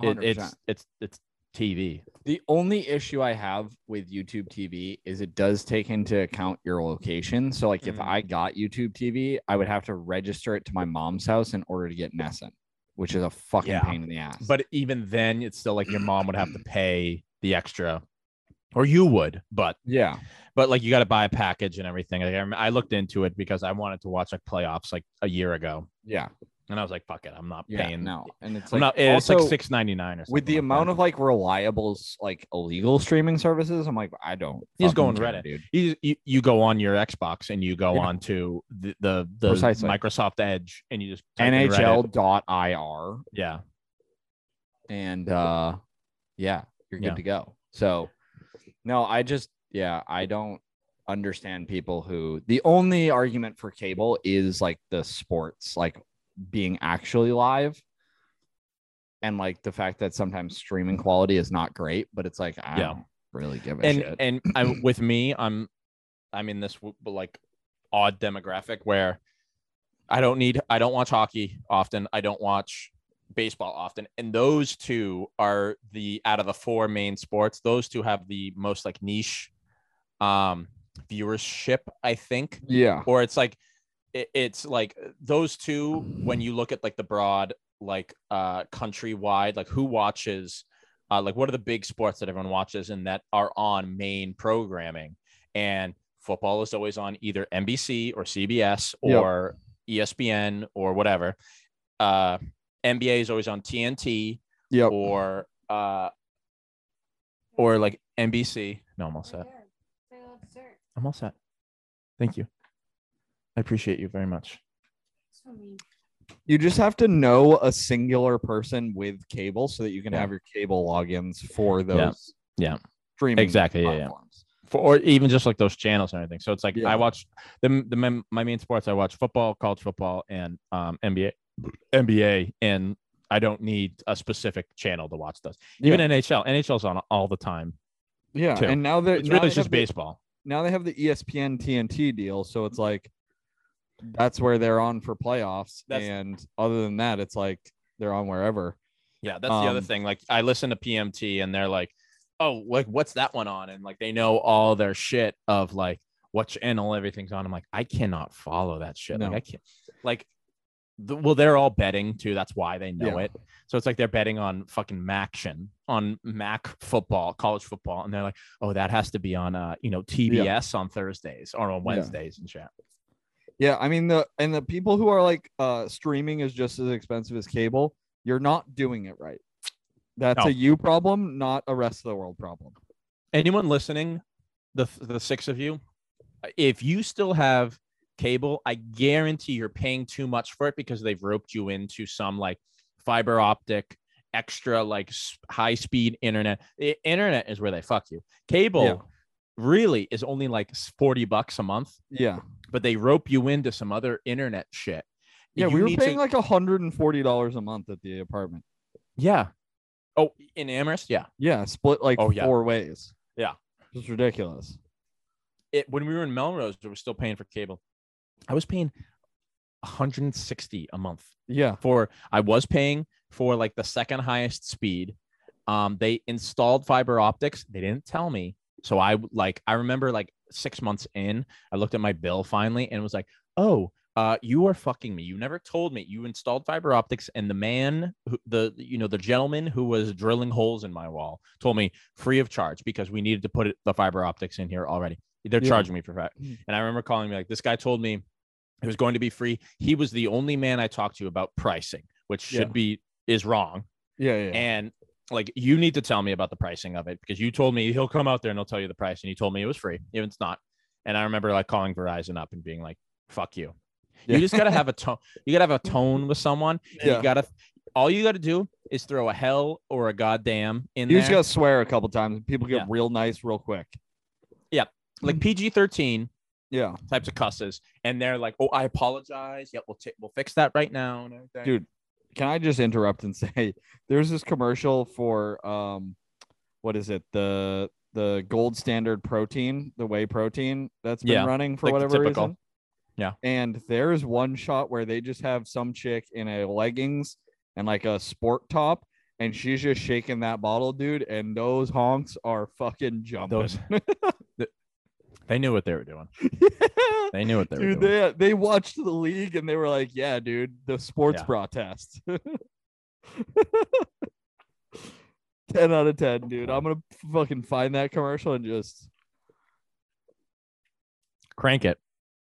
Speaker 2: it, it's it's it's TV
Speaker 1: the only issue I have with YouTube TV is it does take into account your location. So like if
Speaker 2: Mm.
Speaker 1: I got YouTube TV, I would have to register it to my mom's house in order to get NESN, which is a fucking
Speaker 2: Yeah.
Speaker 1: pain in the ass.
Speaker 2: but even then it's still like your mom would have to pay the extra or you would but
Speaker 1: yeah,
Speaker 2: but like you got to buy a package and everything like, I, I looked into it because i wanted to watch like playoffs like a year ago
Speaker 1: yeah.
Speaker 2: And I was like, fuck it, I'm not
Speaker 1: Yeah,
Speaker 2: paying.
Speaker 1: no, and it's like
Speaker 2: not. It's like six ninety nine or something.
Speaker 1: with the
Speaker 2: like
Speaker 1: amount
Speaker 2: that.
Speaker 1: of like reliable like illegal streaming services. I'm like, I don't.
Speaker 2: He's going
Speaker 1: care,
Speaker 2: Reddit.
Speaker 1: dude.
Speaker 2: you, you you go on your Xbox and you go
Speaker 1: Yeah.
Speaker 2: on to the the, the
Speaker 1: Precisely.
Speaker 2: Microsoft Edge and you just
Speaker 1: NHL.ir
Speaker 2: Yeah,
Speaker 1: and uh yeah, you're good
Speaker 2: Yeah.
Speaker 1: to go. So no, I just yeah, I don't understand people who the only argument for cable is like the sports like being actually live and like the fact that sometimes streaming quality is not great, but it's like I
Speaker 2: Yeah.
Speaker 1: don't really give a
Speaker 2: and
Speaker 1: shit.
Speaker 2: and I'm with me. I'm I'm in this like odd demographic where I don't need. I don't watch hockey often. I don't watch baseball often, and those two are the out of the four main sports. Those two have the most like niche um viewership, I think.
Speaker 1: yeah.
Speaker 2: or it's like it, it's like those two when you look at like the broad like uh countrywide like who watches uh like what are the big sports that everyone watches and that are on main programming? And football is always on either NBC or CBS or E ESPN or whatever. Uh NBA is always on TNT
Speaker 1: Yep.
Speaker 2: or uh or like NBC no I'm all set.
Speaker 3: Right there. Say hello to Sir.
Speaker 2: I'm all set. Thank you I appreciate you very much
Speaker 3: So mean.
Speaker 1: You just have to know a singular person with cable so that you can
Speaker 2: Yeah.
Speaker 1: have your cable logins for those
Speaker 2: Yeah.
Speaker 1: streaming
Speaker 2: Exactly, yeah, yeah. for or even just like those channels and everything. So it's like
Speaker 1: Yeah.
Speaker 2: I watch the the my main sports. I watch football, college football, and um NBA, NBA, and I don't need a specific channel to watch those. Even NHL, NHL's on all the time.
Speaker 1: Yeah,
Speaker 2: too.
Speaker 1: and now that
Speaker 2: It's
Speaker 1: now
Speaker 2: really
Speaker 1: they
Speaker 2: it's just
Speaker 1: have the-
Speaker 2: baseball.
Speaker 1: now they have the ESPN TNT deal, so it's like that's where they're on for playoffs.
Speaker 2: That's-
Speaker 1: and other than that, it's like they're on wherever.
Speaker 2: Yeah, that's the other
Speaker 1: Um,
Speaker 2: thing. Like I listen to PMT, and they're like, "Oh, like what's that one on?" And like they know all their shit of like what channel everything's on. I'm like, I cannot follow that shit. Like I can't. Like, the, well, they're all betting too. That's why they know
Speaker 1: Yeah.
Speaker 2: it. So it's like they're betting on fucking MACtion, on MAC football, college football, and they're like, "Oh, that has to be on uh, you know, TBS on Thursdays or on Wednesdays and shit."
Speaker 1: Yeah, I mean the and the people who are like uh streaming is just as expensive as cable. You're not doing it right. That's
Speaker 2: No.
Speaker 1: a you problem, not a rest of the world problem.
Speaker 2: anyone listening, the the six of you, if you still have cable, I guarantee you're paying too much for it because they've roped you into some like fiber optic extra like high speed internet. I- internet is where they fuck you. Cable really is only like 40 bucks a month,
Speaker 1: Yeah.
Speaker 2: But they rope you into some other internet shit.
Speaker 1: Yeah,
Speaker 2: You
Speaker 1: we were paying
Speaker 2: to-
Speaker 1: like hundred and forty dollars a month at the apartment.
Speaker 2: yeah. Oh, in Amherst, yeah.
Speaker 1: Yeah, split like
Speaker 2: Oh, yeah.
Speaker 1: four ways.
Speaker 2: Yeah.
Speaker 1: It's ridiculous.
Speaker 2: it when we were in Melrose, we were still paying for cable. I was paying 160 a month
Speaker 1: Yeah.
Speaker 2: for I was paying for like the second highest speed. Um, they installed fiber optics. They didn't tell me. So I like I remember like six months in, I looked at my bill finally and was like, oh, uh, you are fucking me. You never told me you installed fiber optics, and the man, who, the you know the gentleman who was drilling holes in my wall, told me free of charge because we needed to put it, the fiber optics in here already. They're
Speaker 1: Yeah.
Speaker 2: charging me for that, and I remember calling me like this guy told me it was going to be free. He was the only man I talked to about pricing, which should
Speaker 1: Yeah.
Speaker 2: be is wrong.
Speaker 1: Yeah, yeah. yeah.
Speaker 2: And like you need to tell me about the pricing of it because you told me he'll come out there and he'll tell you the price, and he told me it was free, even it's not. And I remember like calling Verizon up and being like, "Fuck you."
Speaker 1: Yeah.
Speaker 2: You just gotta have a tone. You gotta have a tone with someone.
Speaker 1: Yeah.
Speaker 2: You gotta. All you gotta do is throw a hell or a goddamn in there.
Speaker 1: you
Speaker 2: there.
Speaker 1: just gotta swear a couple times. People get
Speaker 2: Yeah.
Speaker 1: real nice real quick. Yeah.
Speaker 2: Like mm. PG thirteen
Speaker 1: Yeah.
Speaker 2: types of cusses, and they're like, "Oh, I apologize. Yep, we'll t- we'll fix that right now." And.
Speaker 1: Dude, Can I just interrupt and say there's this commercial for um what is it? The the gold standard protein, the whey protein that's been
Speaker 2: Yeah,
Speaker 1: running for
Speaker 2: like
Speaker 1: whatever
Speaker 2: typical.
Speaker 1: reason.
Speaker 2: Yeah.
Speaker 1: And there's one shot where they just have some chick in a leggings and like a sport top and she's just shaking that bottle, dude, and those honks are fucking jumping.
Speaker 2: Those- They knew what they were doing. They knew what they were doing.
Speaker 1: they they watched the league and they were like, "Yeah, dude, the sports
Speaker 2: Yeah.
Speaker 1: bra test." ten out of ten, dude. I'm gonna fucking find that commercial and just
Speaker 2: Crank it.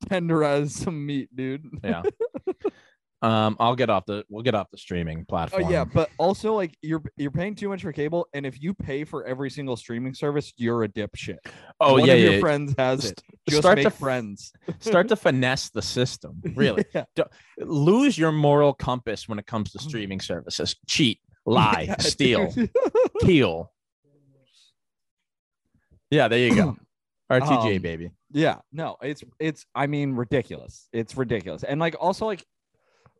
Speaker 1: tenderize some meat, dude.
Speaker 2: Yeah. Um, I'll get off the we'll get off the streaming platform.
Speaker 1: Oh yeah, but also like you're you're paying too much for cable, and if you pay for every single streaming service, you're a dipshit.
Speaker 2: Oh
Speaker 1: One
Speaker 2: yeah,
Speaker 1: of
Speaker 2: yeah.
Speaker 1: your friends has it. Just
Speaker 2: start
Speaker 1: make
Speaker 2: to-
Speaker 1: friends.
Speaker 2: Start to finesse the system. Really,
Speaker 1: Yeah.
Speaker 2: lose your moral compass when it comes to streaming services. Cheat, lie,
Speaker 1: Yeah,
Speaker 2: steal, kill. Yeah, there you go. RTJ
Speaker 1: Um,
Speaker 2: baby.
Speaker 1: Yeah, no, it's it's I mean ridiculous. It's ridiculous. And like also like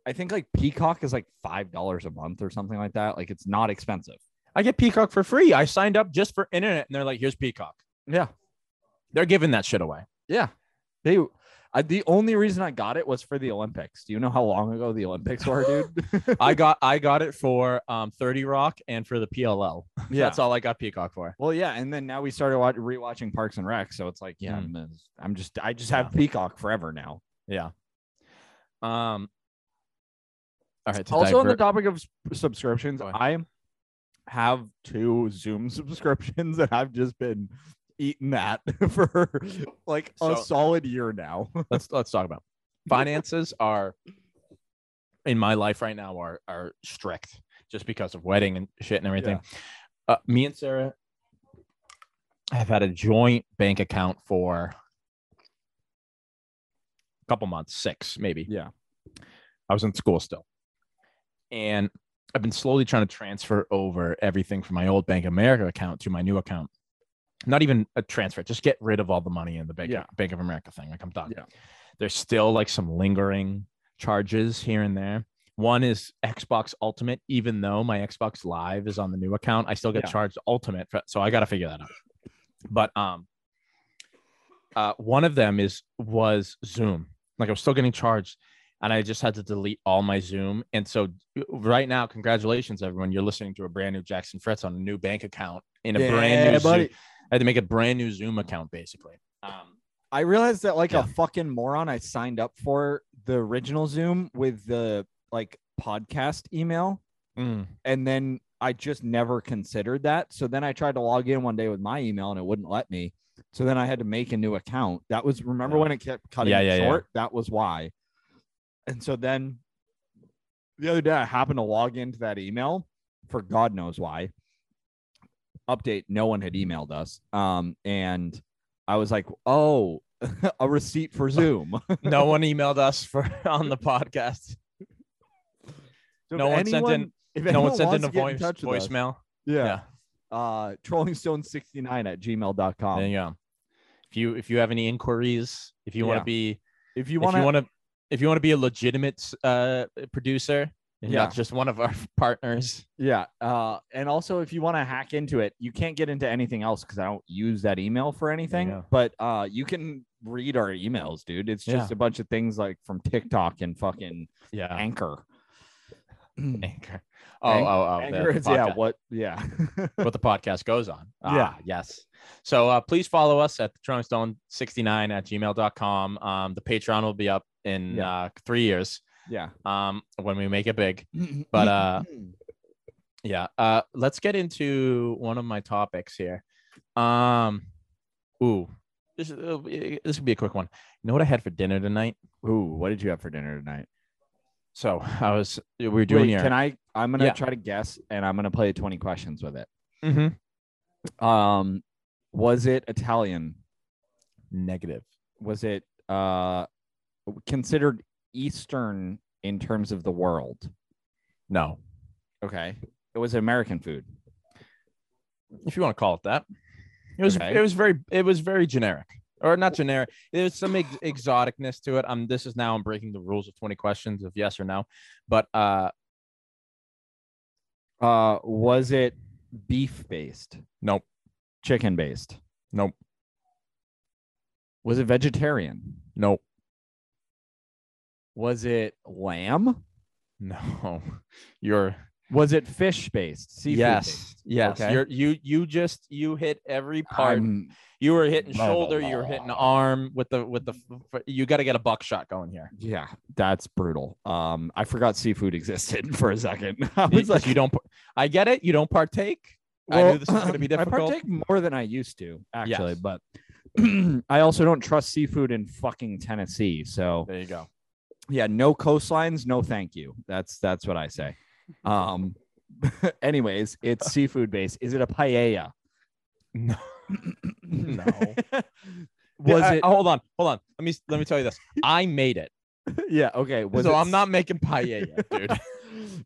Speaker 1: I think like Peacock is like five dollars a month or something like that. Like it's not expensive.
Speaker 2: I get Peacock for free. I signed up just for internet, and they're like, "Here's Peacock."
Speaker 1: Yeah.
Speaker 2: They're giving that shit away.
Speaker 1: Yeah. They I, the only reason I got it was for the Olympics. Do you know how long ago the Olympics were, dude?
Speaker 2: I got I got it for um 30 Rock and for the PLL.
Speaker 1: yeah.
Speaker 2: That's all I got Peacock for.
Speaker 1: Well, yeah, and then now we started watch, rewatching Parks and Rec, so it's like, yeah,
Speaker 2: Mhm.
Speaker 1: I'm, I'm just, I just have Peacock forever now.
Speaker 2: Yeah. Um. All right.
Speaker 1: Also, on the topic of subscriptions, I have two Zoom subscriptions, and I've just been eating that for like a
Speaker 2: So-
Speaker 1: solid year now.
Speaker 2: let's let's talk about finances are in my life right now are are strict just because of wedding and shit and everything. Uh, me and Sarah have had a joint bank account for a couple months, six maybe.
Speaker 1: yeah,
Speaker 2: I was in school still. And I've been slowly trying to transfer over everything from my old Bank of America account to my new account. Not even a transfer, just get rid of all the money in the Bank,
Speaker 1: Yeah.
Speaker 2: Bank of America thing. Like I'm done.
Speaker 1: Yeah.
Speaker 2: There's still like some lingering charges here and there. One is Xbox Ultimate, even though my Xbox Live is on the new account, I still get
Speaker 1: Yeah.
Speaker 2: charged Ultimate. For, so I got to figure that out. But um, uh, one of them is was Zoom. Like I was still getting charged, and I just had to delete all my Zoom. And so right now, congratulations everyone, you're listening to a brand new Jackson Fretz on a new bank account in a brand new. Zoom. I had to make a brand new Zoom account basically. Um,
Speaker 1: I realized that like
Speaker 2: Yeah.
Speaker 1: a fucking moron, I signed up for the original Zoom with the like podcast email.
Speaker 2: mm,
Speaker 1: and then I just never considered that. So then I tried to log in one day with my email and it wouldn't let me. So then I had to make a new account. That was remember
Speaker 2: Yeah.
Speaker 1: when it kept cutting
Speaker 2: Yeah, yeah, yeah.
Speaker 1: short? That was why. And so then the other day I happened to log into that email for God knows why. Update, no one had emailed us. Um, and I was like, oh, a receipt for Zoom.
Speaker 2: no one emailed us for on the podcast.
Speaker 1: So
Speaker 2: No one sent in- No one sent in a voice
Speaker 1: us-
Speaker 2: voicemail.
Speaker 1: yeah. uh trollingstone69 at
Speaker 2: There
Speaker 1: gmail.com
Speaker 2: you go. If you if you have any inquiries, if you want to be
Speaker 1: if you
Speaker 2: if
Speaker 1: want
Speaker 2: you
Speaker 1: to
Speaker 2: want to if you want to be a legitimate uh producer and
Speaker 1: Yeah.
Speaker 2: not just one of our partners.
Speaker 1: yeah uh and also if you want to hack into it you can't get into anything else because i don't use that email for anything
Speaker 2: go.
Speaker 1: but uh you can read our emails dude it's just a bunch of things like from tiktok and fucking
Speaker 2: Yeah.
Speaker 1: anchor
Speaker 2: Anchor. Oh,
Speaker 1: Anch-
Speaker 2: oh, oh. the- the
Speaker 1: is yeah what yeah
Speaker 2: what the podcast goes on.
Speaker 1: Yeah.
Speaker 2: Ah, yes. So uh, please follow us at Stone69 at gmail.com. Um, the Patreon will be up in
Speaker 1: Yeah.
Speaker 2: uh, three years
Speaker 1: yeah
Speaker 2: um, when we make it big. But, uh, Yeah. Uh, let's get into one of my topics here. Um, ooh, this is, be- this will be a quick one. You know what I had for dinner tonight?
Speaker 1: Ooh, what did you have for dinner tonight
Speaker 2: So I was we were doing
Speaker 1: Wait,
Speaker 2: your
Speaker 1: can i i'm gonna
Speaker 2: Yeah.
Speaker 1: try to guess and i'm gonna play 20 questions with it
Speaker 2: Mhm.
Speaker 1: um was it italian
Speaker 2: negative.
Speaker 1: was it uh considered eastern in terms of the world
Speaker 2: No,
Speaker 1: okay it was american food
Speaker 2: if you want to call it that. It was
Speaker 1: Okay.
Speaker 2: it was very it was very generic or not generic. There's some ex- exoticness to it. Um, this is now I'm breaking the rules of 20 questions of yes or no, but uh,
Speaker 1: uh was it beef based
Speaker 2: nope,
Speaker 1: chicken based
Speaker 2: nope,
Speaker 1: was it vegetarian?
Speaker 2: Nope,
Speaker 1: was it lamb?
Speaker 2: No. You're
Speaker 1: was it fish based seafood
Speaker 2: yes, yes.
Speaker 1: Okay.
Speaker 2: You're you you just you hit every part.
Speaker 1: I'm-
Speaker 2: You were hitting
Speaker 1: Blah, blah,
Speaker 2: shoulder. You were hitting arm with the with the. You got to get a buckshot going here.
Speaker 1: yeah that's brutal um i forgot seafood existed for a second i was like
Speaker 2: you don't. I get it. You don't partake. I knew this was going to be difficult.
Speaker 1: I partake more than I used to, actually,
Speaker 2: Yes.
Speaker 1: but I also don't trust seafood in fucking Tennessee. So
Speaker 2: There you go.
Speaker 1: Yeah, no coastlines, no thank you. That's that's what I say. Um anyways, it's seafood based. Is it a paella?
Speaker 2: No. No.
Speaker 1: Was
Speaker 2: Yeah, I-
Speaker 1: it
Speaker 2: hold on, hold on. Let me let me tell you this. I made it,
Speaker 1: yeah, okay. Was
Speaker 2: so
Speaker 1: it
Speaker 2: I'm not making paella, dude.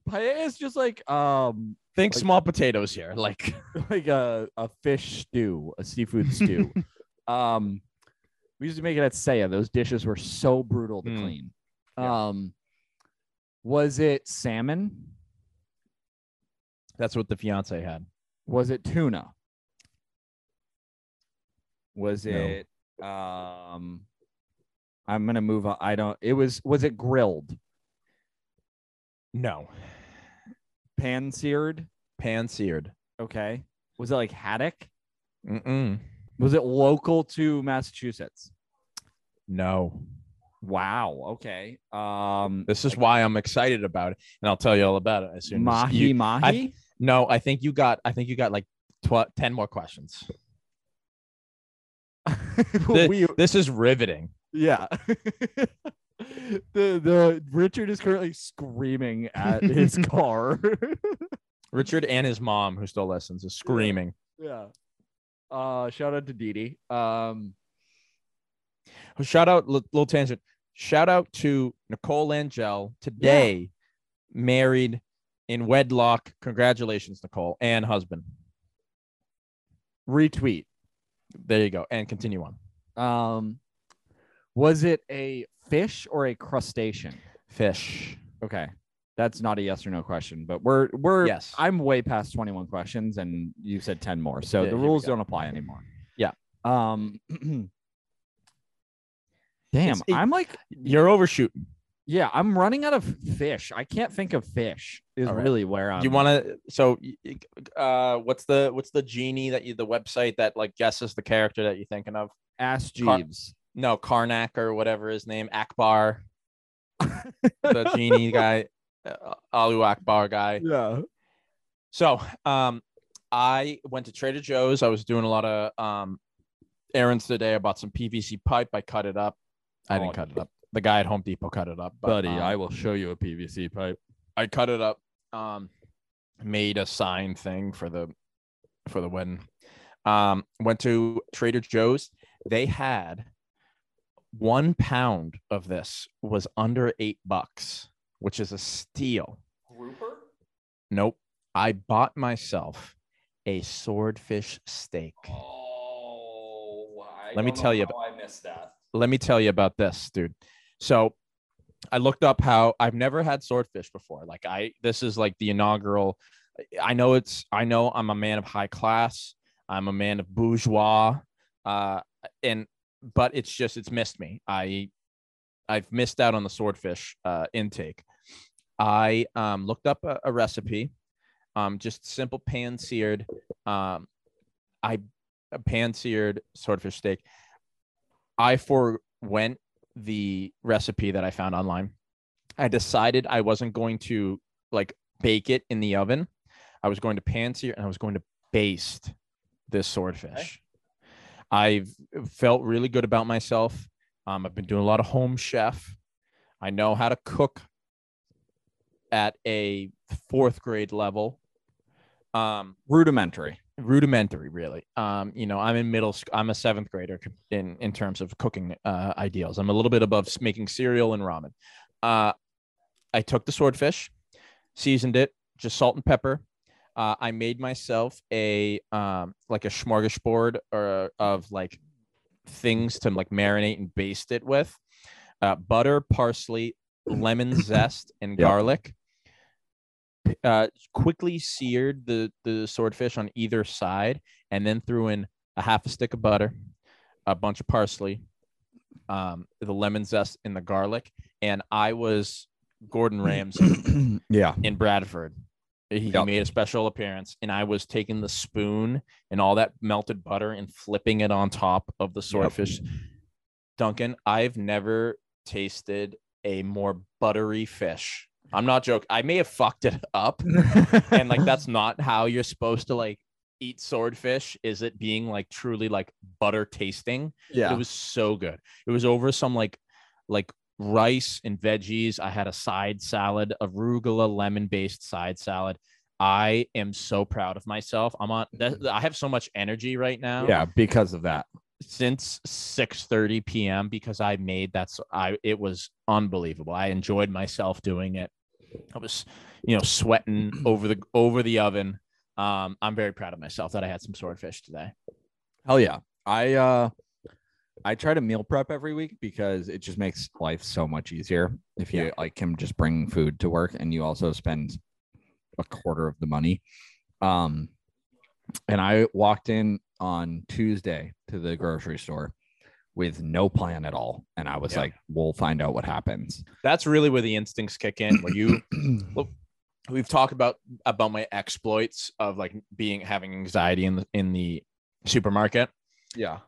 Speaker 1: paella is just like um
Speaker 2: Think
Speaker 1: Like-
Speaker 2: small potatoes here. Like
Speaker 1: like a, a fish stew, a seafood stew. Um, we used to make it at Saya. Those dishes were so brutal to
Speaker 2: Mm.
Speaker 1: clean.
Speaker 2: Yeah.
Speaker 1: Um, was it salmon?
Speaker 2: That's what the fiance had.
Speaker 1: Was it tuna? Was
Speaker 2: No.
Speaker 1: it um? I'm gonna move on. I don't. It was. Was it grilled,
Speaker 2: No.
Speaker 1: pan seared?
Speaker 2: Pan seared.
Speaker 1: Okay. Was it like haddock?
Speaker 2: Mm-mm.
Speaker 1: Was it local to Massachusetts?
Speaker 2: No.
Speaker 1: Wow. Okay. Um,
Speaker 2: This is why I'm excited about it, and I'll tell you all about it as soon as
Speaker 1: mahi
Speaker 2: you-
Speaker 1: mahi.
Speaker 2: No, I think you got. I think you got like tw- ten more questions. Thi-
Speaker 1: we,
Speaker 2: This is riveting.
Speaker 1: yeah. the the Richard is currently screaming at his car.
Speaker 2: Richard and his mom, who still listens, is screaming.
Speaker 1: yeah. Uh, shout out to Dee Dee. Um,
Speaker 2: Shout out, little tangent. Shout out to Nicole Angel today, married in wedlock. Congratulations, Nicole and husband.
Speaker 1: retweet.
Speaker 2: There you go, and continue on.
Speaker 1: Um, was it a fish or a crustacean?
Speaker 2: Fish.
Speaker 1: Okay. That's not a yes or no question, but we're we're
Speaker 2: Yes.
Speaker 1: I'm way past 21 questions and you said 10 more. So
Speaker 2: Yeah,
Speaker 1: the rules don't apply anymore.
Speaker 2: Yeah.
Speaker 1: Um Damn, I'm like
Speaker 2: You're overshooting.
Speaker 1: Yeah, I'm running out of fish. I can't think of fish. Is
Speaker 2: right.
Speaker 1: really where I'm
Speaker 2: you want to? So, uh, what's the what's the genie that you the website that like guesses the character that you're thinking of?
Speaker 1: ask
Speaker 2: Car-
Speaker 1: Jeeves.
Speaker 2: No, Karnak or whatever his name, Akbar, the genie guy, uh, Alu Akbar guy.
Speaker 1: yeah.
Speaker 2: So, um, I went to Trader Joe's. I was doing a lot of um errands today. I bought some PVC pipe. I cut it up. I didn't
Speaker 1: Oh,
Speaker 2: cut it up. The guy at Home Depot cut it up. but,
Speaker 1: Buddy,
Speaker 2: um,
Speaker 1: I will show you a PVC pipe.
Speaker 2: I cut it up. Um, made a sign thing for the for the wedding. Um, went to Trader Joe's. They had one pound of this was under eight bucks, which is a steal.
Speaker 1: Grouper?
Speaker 2: Nope. I bought myself a swordfish steak.
Speaker 1: Oh, I
Speaker 2: Let me
Speaker 1: don't
Speaker 2: tell
Speaker 1: know
Speaker 2: you
Speaker 1: how I missed that.
Speaker 2: let me tell you about this, dude. So I looked up how I've never had swordfish before. Like I this is like the inaugural I know it's I know I'm a man of high class. I'm a man of bourgeois. Uh and but it's just it's missed me. I I've missed out on the swordfish uh intake. I um looked up a, a recipe. Um just simple pan seared um I pan seared swordfish steak. I forwent the recipe that I found online. I decided I wasn't going to like bake it in the oven. I was going to pan sear and I was going to baste this swordfish. I've felt really good about myself. Um, I've been doing a lot of home chef. I know how to cook at a fourth grade level. Um,
Speaker 1: Rudimentary.
Speaker 2: Rudimentary really. Um you know i'm in middle school i'm a seventh grader in in terms of cooking uh ideals. I'm a little bit above making cereal and ramen. Uh i took the swordfish seasoned it just salt and pepper. Uh i made myself a um like a smorgasbord or of like things to like marinate and baste it with. Uh butter parsley lemon zest and
Speaker 1: Yep.
Speaker 2: garlic uh, quickly seared the the swordfish on either side, and then threw in a half a stick of butter, a bunch of parsley, um, the lemon zest, and the garlic. And I was Gordon Ramsay
Speaker 1: yeah.
Speaker 2: in Bradford. He
Speaker 1: Yep.
Speaker 2: made a special appearance, and I was taking the spoon and all that melted butter and flipping it on top of the swordfish. Duncan, I've never tasted a more buttery fish. I'm not joking. I may have fucked it up, and like that's not how you're supposed to like eat swordfish. Is it being like truly like butter tasting?
Speaker 1: yeah.
Speaker 2: It was so good. It was over some like like rice and veggies. I had a side salad, arugula lemon based side salad. I am so proud of myself. I'm on. That, mm-hmm. I have so much energy right now.
Speaker 1: Yeah, because of that.
Speaker 2: Since 6:30 p.m. because I made that. So I it was unbelievable. I enjoyed myself doing it. I was, you know, sweating over the over the oven. Um, I'm very proud of myself that I had some swordfish today.
Speaker 1: Hell yeah. I uh I try to meal prep every week because it just makes life so much easier if you
Speaker 2: Yeah.
Speaker 1: like can just bring food to work and you also spend a quarter of the money. Um and I walked in on Tuesday to the grocery store with no plan at all and I was
Speaker 2: Yeah.
Speaker 1: like we'll find out what happens.
Speaker 2: That's really where the instincts kick in. Where you we've talked about about my exploits of like being having anxiety in the in the supermarket.
Speaker 1: yeah.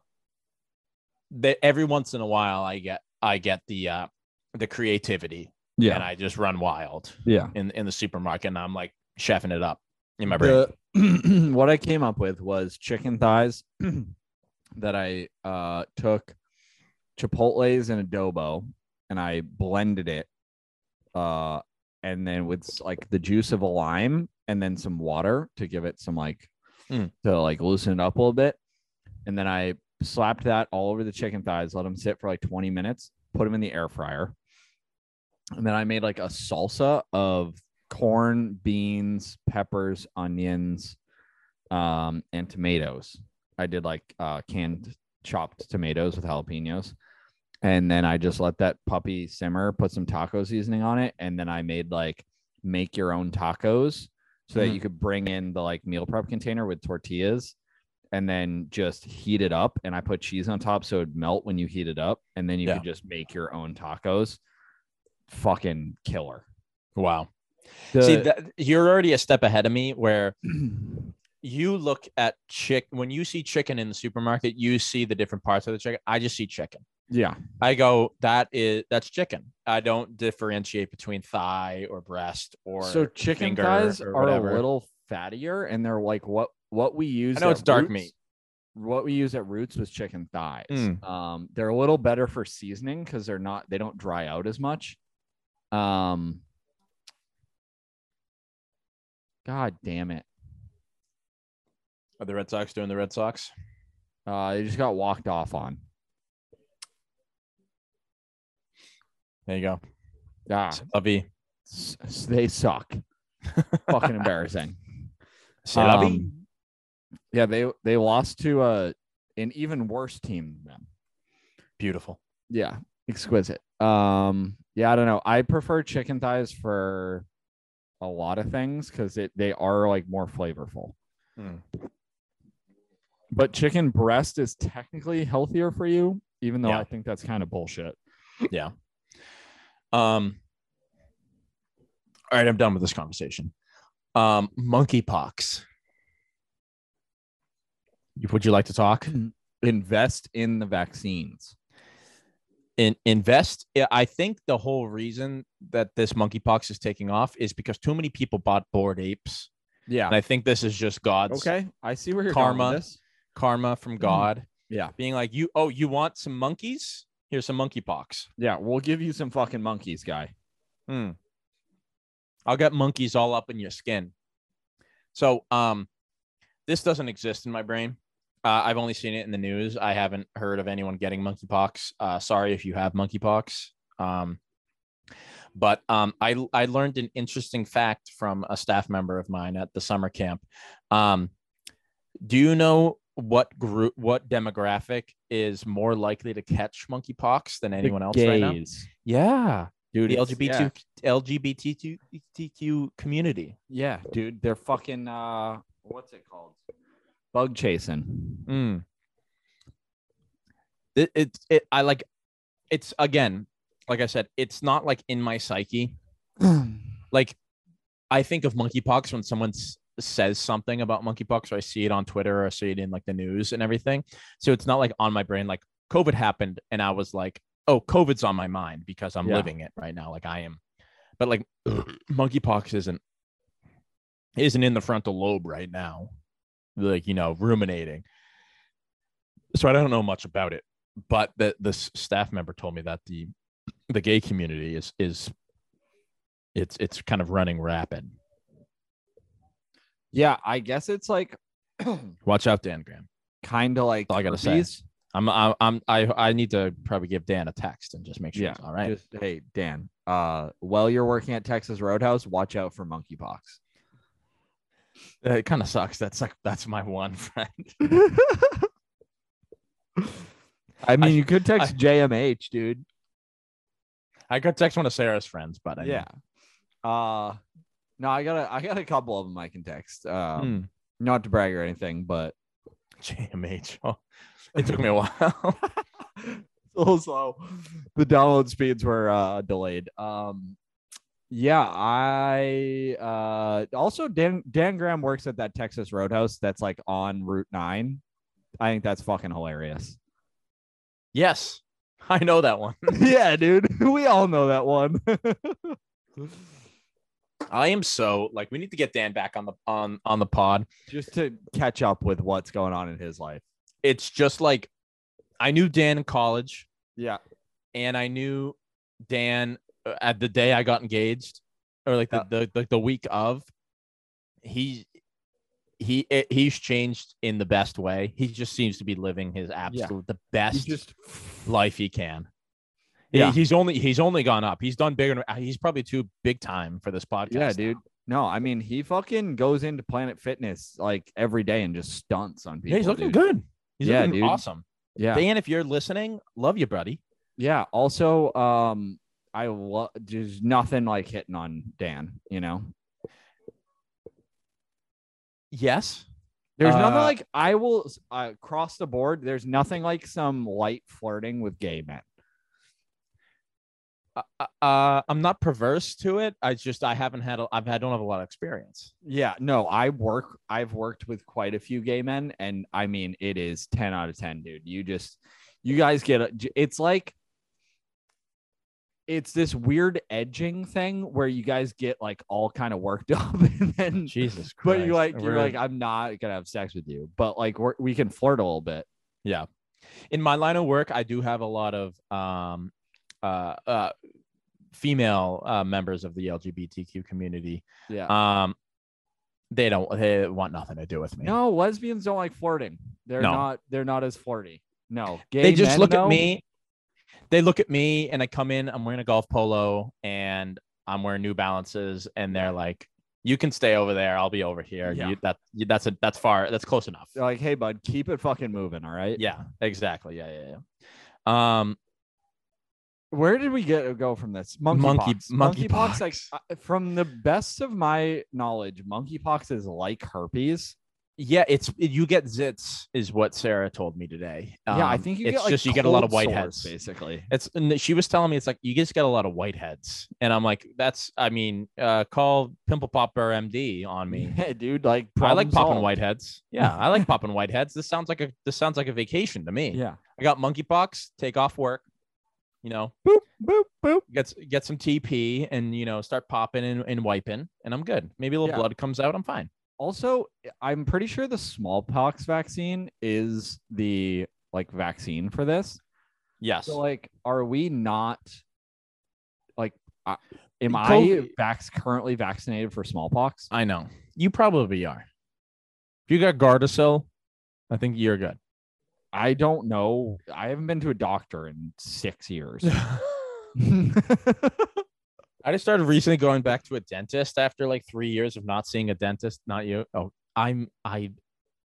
Speaker 2: That every once in a while I get I get the uh the creativity Yeah. and
Speaker 1: Yeah.
Speaker 2: I just run wild
Speaker 1: Yeah.
Speaker 2: in in the supermarket and I'm like chefing it up in my brain.
Speaker 1: The, what I came up with was chicken thighs that I uh, took chipotles and adobo and I blended it uh, and then with like the juice of a lime and then some water to give it some like
Speaker 2: Mm.
Speaker 1: to like loosen it up a little bit and then I slapped that all over the chicken thighs let them sit for like 20 minutes put them in the air fryer and then I made like a salsa of corn, beans, peppers, onions, um, and tomatoes. I did like uh, canned chopped tomatoes with jalapenos. And then I just let that puppy simmer, put some taco seasoning on it. And then I made like make your own tacos so that
Speaker 2: Mhm.
Speaker 1: you could bring in the like meal prep container with tortillas and then just heat it up. And I put cheese on top so it'd melt when you heat it up. And then you
Speaker 2: Yeah.
Speaker 1: could just make your own tacos. Fucking killer.
Speaker 2: Wow.
Speaker 1: The-
Speaker 2: See that you're already a step ahead of me where you look at chick when you see chicken in the supermarket, you see the different parts of the chicken. I just see chicken.
Speaker 1: Yeah.
Speaker 2: I go, that is that's chicken. I don't differentiate between thigh or breast or
Speaker 1: So chicken thighs
Speaker 2: or
Speaker 1: are
Speaker 2: whatever.
Speaker 1: a little fattier, and they're like what what we use.
Speaker 2: I know it's dark
Speaker 1: Roots-
Speaker 2: meat.
Speaker 1: What we use at Roots was chicken thighs.
Speaker 2: Mm.
Speaker 1: Um, they're a little better for seasoning because they're not they don't dry out as much. Um, God damn it!
Speaker 2: Are the Red Sox doing the Red Sox?
Speaker 1: Uh, they just got walked off on.
Speaker 2: There you go.
Speaker 1: Ah,
Speaker 2: Lovey.
Speaker 1: s- they suck. Fucking embarrassing. Um, yeah, they they lost to uh, an even worse team than them.
Speaker 2: Beautiful.
Speaker 1: Yeah, exquisite. Um, yeah, I don't know. I prefer chicken thighs for a lot of things because it they are like more flavorful.
Speaker 2: Mm.
Speaker 1: But chicken breast is technically healthier for you, even though
Speaker 2: Yeah.
Speaker 1: I think that's kind of bullshit.
Speaker 2: Yeah. Um. All right, I'm done with this conversation. Um, monkeypox. Would you like to talk?
Speaker 1: Invest in the vaccines.
Speaker 2: in invest. I think the whole reason that this monkeypox is taking off is because too many people bought bored apes,
Speaker 1: Yeah.
Speaker 2: and I think this is just God's
Speaker 1: Okay. I see where you're
Speaker 2: Karma.
Speaker 1: going with this.
Speaker 2: karma from God,
Speaker 1: Yeah.
Speaker 2: being like, "You, oh, you want some monkeys? Here's some monkeypox.
Speaker 1: Yeah. We'll give you some fucking monkeys, guy.
Speaker 2: Hmm. I'll get monkeys all up in your skin." So, um, this doesn't exist in my brain. Uh, I've only seen it in the news. I haven't heard of anyone getting monkeypox. Uh, sorry if you have monkeypox. Um, but um, I I learned an interesting fact from a staff member of mine at the summer camp. Um, do you know what group, what demographic is more likely to catch monkeypox than anyone else right now?
Speaker 1: Gays.
Speaker 2: Yeah,
Speaker 1: Dude,
Speaker 2: the LGBT
Speaker 1: yeah.
Speaker 2: LGBTQ community.
Speaker 1: Yeah, dude, they're fucking uh what's it called? Bug chasing.
Speaker 2: Mm. It, it, it, I like, it's again, like I said, it's not like in my psyche. Like, I think of monkeypox when someone s- says something about monkeypox, or I see it on Twitter, or I see it in like the news and everything. So it's not like on my brain, like COVID happened, and I was like, oh, COVID's on my mind because I'm
Speaker 1: Yeah.
Speaker 2: living it right now. Like I am, but like monkeypox isn't isn't in the frontal lobe right now, like you know, ruminating. So I don't know much about it, but the the staff member told me that the the gay community is is it's it's kind of running rapid.
Speaker 1: Yeah, I guess it's like
Speaker 2: Watch out, Dan Graham.
Speaker 1: kind of like
Speaker 2: all I gotta say.
Speaker 1: herpes.
Speaker 2: I'm I'm, I'm I I need to probably give Dan a text and just make sure
Speaker 1: Yeah,
Speaker 2: it's all right.
Speaker 1: Just hey, Dan. Uh, while you're working at Texas Roadhouse, watch out for monkeypox.
Speaker 2: it kind of sucks. That's like that's my one friend.
Speaker 1: I mean,
Speaker 2: I-
Speaker 1: you could text JMH, dude.
Speaker 2: I could text one of Sarah's friends, but I mean,
Speaker 1: yeah. Uh, no, I got a, I got a couple of them I can text. Um,
Speaker 2: hmm,
Speaker 1: not to brag or anything, but
Speaker 2: JMH. Oh, it took me a while.
Speaker 1: so slow. The download speeds were uh, delayed. Um, yeah, I uh also Dan Dan Graham works at that Texas Roadhouse that's like on Route Nine. I think that's fucking hilarious.
Speaker 2: yes, I know that one.
Speaker 1: yeah, dude. We all know that one.
Speaker 2: I am so like we need to get Dan back on the on on the pod.
Speaker 1: Just to catch up with what's going on in his life.
Speaker 2: It's just like I knew Dan in college,
Speaker 1: Yeah.
Speaker 2: and I knew Dan uh, at the day I got engaged, or like the
Speaker 1: Yeah.
Speaker 2: the, the, the week of. He he he's changed in the best way. He just seems to be living his absolute the best
Speaker 1: just
Speaker 2: life he can.
Speaker 1: Yeah.
Speaker 2: He's only he's only gone up. He's done bigger. He's probably too big time for this podcast.
Speaker 1: Yeah,
Speaker 2: now.
Speaker 1: dude. No, I mean he fucking goes into Planet Fitness like every day and just stunts on people.
Speaker 2: Yeah, he's looking
Speaker 1: dude.
Speaker 2: good. He's
Speaker 1: Yeah,
Speaker 2: looking
Speaker 1: dude.
Speaker 2: awesome.
Speaker 1: Yeah.
Speaker 2: Dan, if you're listening, love you, buddy.
Speaker 1: Yeah. Also, um, I love there's nothing like hitting on Dan, you know.
Speaker 2: Yes.
Speaker 1: There's nothing
Speaker 2: Uh,
Speaker 1: like I will uh, across the board. There's nothing like some light flirting with gay men.
Speaker 2: Uh, I'm not perverse to it. I just I haven't had a, I've had don't have a lot of experience.
Speaker 1: Yeah, no, I work. I've worked with quite a few gay men, and I mean, it is ten out of ten, dude. You just, you guys get a. It's like, it's this weird edging thing where you guys get like all kind of worked up, and then,
Speaker 2: Jesus Christ.
Speaker 1: but you like, you're
Speaker 2: We're-
Speaker 1: like, I'm not gonna have sex with you, but like, we're, we can flirt a little bit.
Speaker 2: yeah. In my line of work, I do have a lot of um uh uh female uh, members of the LGBTQ community.
Speaker 1: Yeah.
Speaker 2: Um, they don't they want nothing to do with me.
Speaker 1: no, lesbians don't like flirting. They're
Speaker 2: No.
Speaker 1: not. They're not as flirty. No, gay
Speaker 2: they just look
Speaker 1: though,
Speaker 2: at me. They look at me and I come in, I'm wearing a golf polo and I'm wearing New Balances, and they're like, You can stay over there, I'll be over here.
Speaker 1: Yeah.
Speaker 2: You, that you- that's a that's far, that's close enough.
Speaker 1: They're like, hey, bud, keep it fucking moving. All right.
Speaker 2: Yeah, exactly. Yeah, yeah, yeah. Um,
Speaker 1: Where did we get go from this? Monkeypox.
Speaker 2: Monkey-
Speaker 1: monkeypox. Like uh, from the best of my knowledge, monkeypox is like herpes.
Speaker 2: yeah, it's you get zits, is what Sarah told me today.
Speaker 1: yeah, I
Speaker 2: Um,
Speaker 1: think you
Speaker 2: it's
Speaker 1: get like
Speaker 2: just you get a lot of whiteheads
Speaker 1: basically.
Speaker 2: It's and she was telling me it's like you just get a lot of whiteheads and I'm like, that's I mean, uh, call Pimple Popper MD on me.
Speaker 1: Yeah, dude. Like
Speaker 2: I like popping whiteheads. Yeah, I like popping whiteheads. This sounds like a this sounds like a vacation to me.
Speaker 1: Yeah.
Speaker 2: I got monkeypox. Take off work. You know,
Speaker 1: Boop boop boop.
Speaker 2: get get some TP and you know start popping and, and wiping, and I'm good. Maybe a little
Speaker 1: Yeah.
Speaker 2: blood comes out. I'm fine.
Speaker 1: Also, I'm pretty sure the smallpox vaccine is the like vaccine for this.
Speaker 2: Yes.
Speaker 1: So like, are we not like? Uh, am I
Speaker 2: COVID-
Speaker 1: vax currently vaccinated for smallpox?
Speaker 2: I know. You probably are. If you got Gardasil, I think you're good.
Speaker 1: I don't know. I haven't been to a doctor in six years.
Speaker 2: I just started recently going back to a dentist after like three years of not seeing a dentist. Not you. Oh, I'm I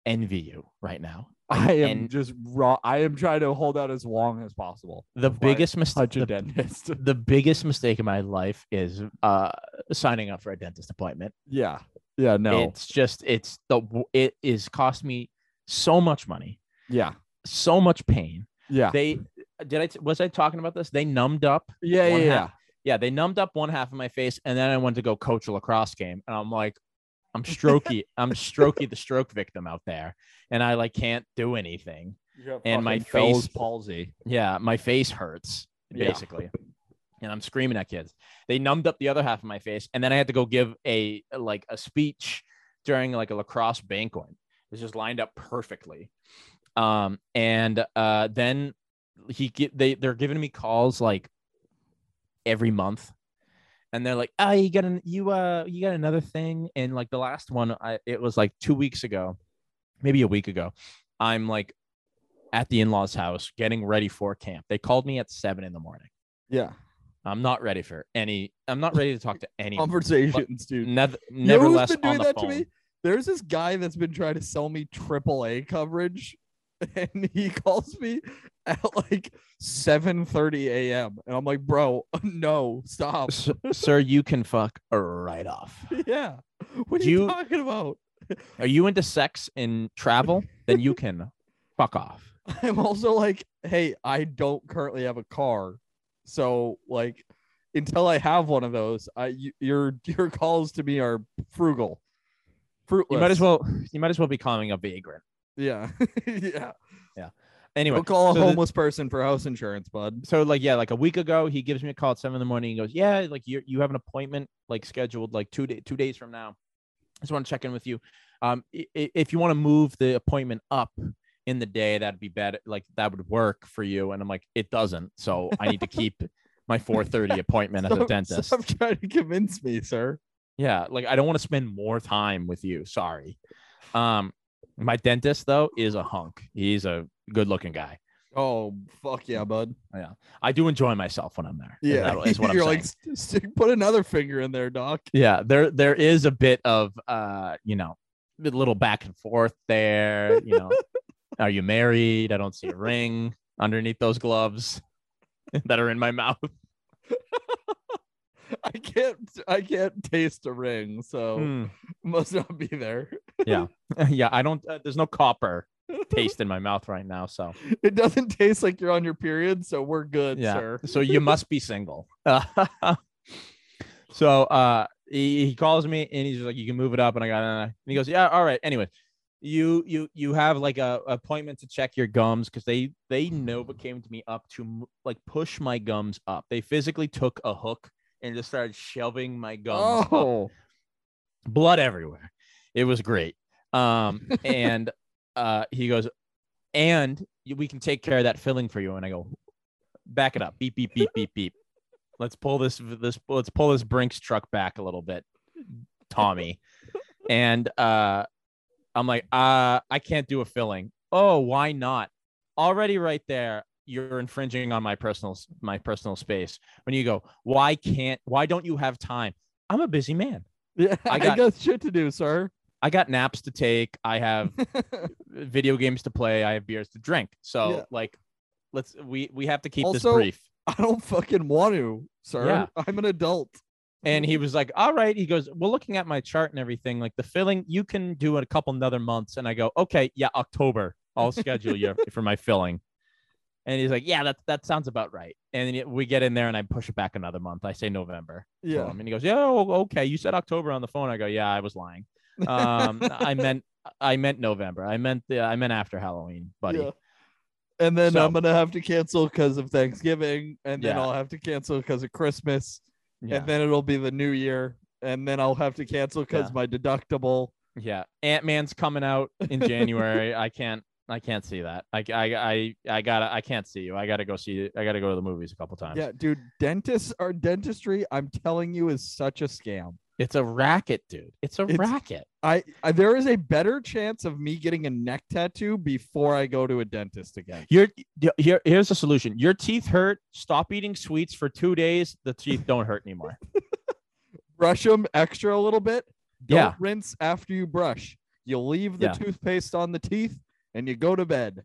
Speaker 2: envy you right now.
Speaker 1: I am
Speaker 2: And-
Speaker 1: just raw. I am trying to hold out as long as possible.
Speaker 2: The biggest mistake. The,
Speaker 1: dentist.
Speaker 2: the biggest mistake in my life is uh signing up for a dentist appointment.
Speaker 1: yeah. Yeah. No.
Speaker 2: It's just it's the it is cost me so much money,
Speaker 1: yeah.
Speaker 2: So much pain.
Speaker 1: Yeah.
Speaker 2: They did I was I talking about this? They numbed up
Speaker 1: yeah. Yeah. Yeah.
Speaker 2: yeah, they numbed up one half of my face, and then I went to go coach a lacrosse game, and I'm like, I'm strokey, I'm strokey the stroke victim out there, and I like can't do anything. and my face-
Speaker 1: palsy.
Speaker 2: Yeah, my face hurts
Speaker 1: Yeah.
Speaker 2: basically, and I'm screaming at kids. They numbed up the other half of my face, and then I had to go give a like a speech during like a lacrosse banquet. It was just lined up perfectly, um, and uh, then he get they they're giving me calls like every month. And they're like, "Oh, you got an you uh you got another thing." And like the last one, I it was like two weeks ago, maybe a week ago. I'm like at the in-laws' house getting ready for camp. They called me at seven in the morning.
Speaker 1: Yeah.
Speaker 2: I'm not ready for any. I'm not ready to talk to any
Speaker 1: Conversations, dude.
Speaker 2: Never,
Speaker 1: You know who's
Speaker 2: nevertheless,
Speaker 1: been doing
Speaker 2: on the
Speaker 1: that
Speaker 2: phone.
Speaker 1: to me? There's this guy that's been trying to sell me AAA coverage, and he calls me at like 7:30 a.m. and I'm like, bro, no, stop.
Speaker 2: S- sir, you can fuck right off.
Speaker 1: yeah, what are you
Speaker 2: you-
Speaker 1: talking about?
Speaker 2: Are you into sex and travel? then you can fuck off.
Speaker 1: I'm also like, hey, I don't currently have a car, so like, until I have one of those, I your your calls to me are frugal, fruitless.
Speaker 2: You might as well. You might as well be calling a vagrant.
Speaker 1: Yeah, yeah. Yeah.
Speaker 2: Anyway,
Speaker 1: Go call a
Speaker 2: so the-
Speaker 1: homeless person for house insurance, bud.
Speaker 2: so like yeah, like a week ago, he gives me a call at seven in the morning. He goes, "Yeah, like you you have an appointment like scheduled like two day, two days from now. I just want to check in with you. Um, if you want to move the appointment up in the day, that'd be better. Like that would work for you." And I'm like, "It doesn't. So I need to keep my 4:30 appointment at the
Speaker 1: Stop-
Speaker 2: dentist."
Speaker 1: Stop trying to convince me, sir.
Speaker 2: Yeah, like I don't want to spend more time with you. Sorry. Um, my dentist though is a hunk. He's a good-looking guy.
Speaker 1: Oh fuck yeah, bud.
Speaker 2: Yeah, I do enjoy myself when I'm there.
Speaker 1: Yeah,
Speaker 2: that- is what I'm
Speaker 1: you're
Speaker 2: saying.
Speaker 1: like, "St- put another finger in there, doc.
Speaker 2: yeah, there there is a bit of uh, you know, a little back and forth there. You know, are you married? I don't see a ring underneath those gloves that are in my mouth.
Speaker 1: I can't, I can't taste a ring, so
Speaker 2: Hmm.
Speaker 1: must not be there.
Speaker 2: yeah, yeah. I don't. Uh, there's no copper taste in my mouth right now, so.
Speaker 1: It doesn't taste like you're on your period, so we're good,
Speaker 2: yeah.
Speaker 1: sir.
Speaker 2: So you must be single. so uh he, he calls me and he's just like, you can move it up. And I got uh, and he goes, Yeah, all right. Anyway, you you you have like a appointment to check your gums because they they Nova came to me up to like push my gums up. They physically took a hook and just started shoving my gums up
Speaker 1: Oh,
Speaker 2: blood everywhere. It was great. Um, and uh, he goes, and we can take care of that filling for you. And I go, back it up, beep beep beep beep beep. Let's pull this this let's pull this Brinks truck back a little bit, Tommy. And uh, I'm like, uh, I can't do a filling. Oh, why not? Already right there, you're infringing on my personal my personal space. When you go, why can't? Why don't you have time? I'm a busy man.
Speaker 1: yeah, I
Speaker 2: I
Speaker 1: got,
Speaker 2: got-
Speaker 1: shit to do, sir.
Speaker 2: I got naps to take. I have video games to play. I have beers to drink. So
Speaker 1: Yeah.
Speaker 2: like, let's we we have to keep this
Speaker 1: Also-
Speaker 2: brief.
Speaker 1: I don't fucking want to, sir.
Speaker 2: Yeah.
Speaker 1: I'm an adult.
Speaker 2: And he was like, "All right." He goes, "Well, looking at my chart and everything, like the filling, you can do it a couple another months." And I go, "Okay, yeah, October. I'll schedule you for my filling." And he's like, "Yeah, that that sounds about right." And then we get in there, and I push it back another month. I say November.
Speaker 1: Yeah.
Speaker 2: And he goes, "Yeah, oh, okay. You said October on the phone." I go, "Yeah, I was lying. Um, I meant I meant November. I meant the I meant after Halloween, buddy."
Speaker 1: Yeah. And then
Speaker 2: So-
Speaker 1: I'm gonna have to cancel because of Thanksgiving, and then
Speaker 2: Yeah.
Speaker 1: I'll have to cancel because of Christmas,
Speaker 2: Yeah.
Speaker 1: and then it'll be the New Year, and then I'll have to cancel because my deductible.
Speaker 2: Yeah, Ant Man's coming out in January. I can't, I can't see that. I, I, I, I gotta, I can't see you. I gotta go see. I gotta go to the movies a couple times.
Speaker 1: Yeah, dude, dentists are dentistry. I'm telling you, is such a scam.
Speaker 2: it's a racket, dude. It's a
Speaker 1: It's-
Speaker 2: racket.
Speaker 1: I, I there is a better chance of me getting a neck tattoo before I go to a dentist again.
Speaker 2: Your here, here's the solution. Your teeth hurt. Stop eating sweets for two days. The teeth don't hurt anymore.
Speaker 1: Brush them extra a little bit. Don't
Speaker 2: Yeah.
Speaker 1: rinse after you brush. You leave the
Speaker 2: Yeah.
Speaker 1: toothpaste on the teeth, and you go to bed.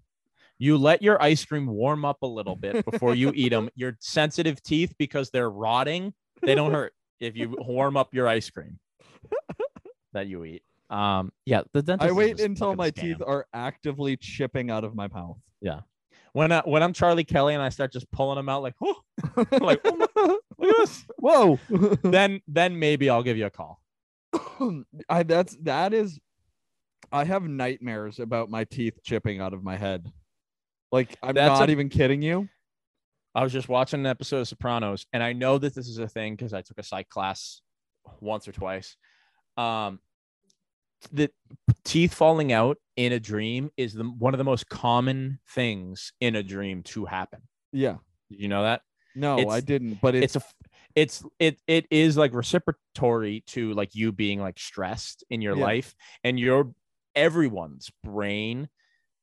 Speaker 2: You let your ice cream warm up a little bit before you eat them. Your sensitive teeth, because they're rotting, they don't hurt if you warm up your ice cream that you eat. Um, yeah, the dentist.
Speaker 1: I wait until my
Speaker 2: scam.
Speaker 1: teeth are actively chipping out of my mouth.
Speaker 2: Yeah, when I, when I'm Charlie Kelly and I start just pulling them out like, oh, like oh my, look at this.
Speaker 1: Whoa.
Speaker 2: then then maybe I'll give you a call.
Speaker 1: I that's that is I have nightmares about my teeth chipping out of my head. Like I'm
Speaker 2: That's
Speaker 1: not
Speaker 2: a-
Speaker 1: even kidding you.
Speaker 2: I was just watching an episode of Sopranos, and I know that this is a thing because I took a psych class once or twice. Um, the teeth falling out in a dream is the one of the most common things in a dream to happen.
Speaker 1: Yeah.
Speaker 2: Did you know that?
Speaker 1: No,
Speaker 2: It's-
Speaker 1: I didn't. But it's,
Speaker 2: it's a it's it it is like reciprocatory to like you being like stressed in your
Speaker 1: Yeah.
Speaker 2: life and your everyone's brain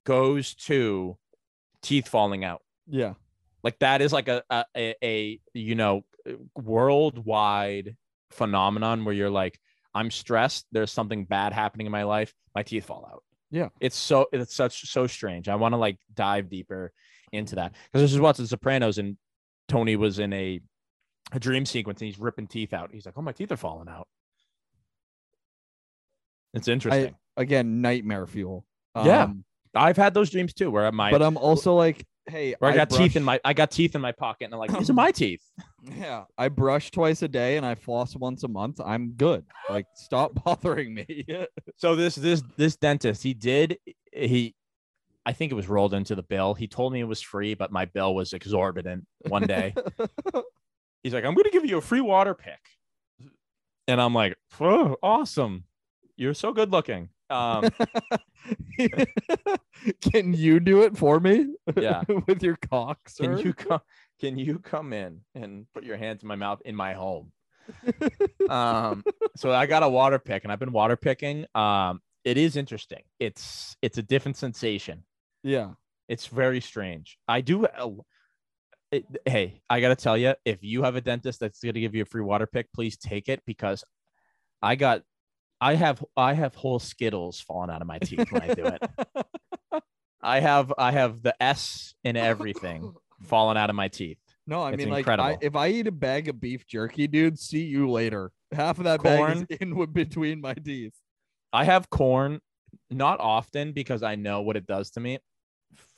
Speaker 2: goes to teeth falling out.
Speaker 1: Yeah,
Speaker 2: like that is like a a, a, a you know worldwide phenomenon where you're like i'm stressed. There's something bad happening in my life. My teeth fall out.
Speaker 1: Yeah.
Speaker 2: it's so it's such so strange. I want to like dive deeper into that. Because this is what's the sopranos and tony was in a a dream sequence and he's ripping teeth out. He's like oh my teeth are falling out. It's interesting
Speaker 1: again nightmare fuel.
Speaker 2: Yeah.
Speaker 1: Um,
Speaker 2: i've had those dreams too where my
Speaker 1: but I'm also like, hey,
Speaker 2: where i got teeth in my i got teeth in my pocket and i'm like these are my teeth
Speaker 1: Yeah, I brush twice a day and I floss once a month. I'm good. Like, stop bothering me.
Speaker 2: So this this this dentist, he did he I think it was rolled into the bill. He told me it was free, but my bill was exorbitant one day. He's like, I'm gonna give you a free water pick. And I'm like, oh, awesome. You're so good looking. Um,
Speaker 1: Can you do it for me?
Speaker 2: Yeah.
Speaker 1: With your cock,
Speaker 2: can you come can you come in and put your hands in my mouth in my home? um, so I got a water pick and I've been water picking. Um, it is interesting. It's it's a different sensation.
Speaker 1: Yeah.
Speaker 2: It's very strange. I do. uh, it, hey, I gotta tell you, if you have a dentist that's gonna give you a free water pick, please take it because I got, I have, I have whole Skittles falling out of my teeth when I do it. I have, I have the S in everything falling out of my teeth.
Speaker 1: No, I
Speaker 2: It's
Speaker 1: mean, like, I, if I eat a bag of beef jerky, dude, see you later. Half of that bag is in between my teeth.
Speaker 2: I have corn, not often because I know what it does to me.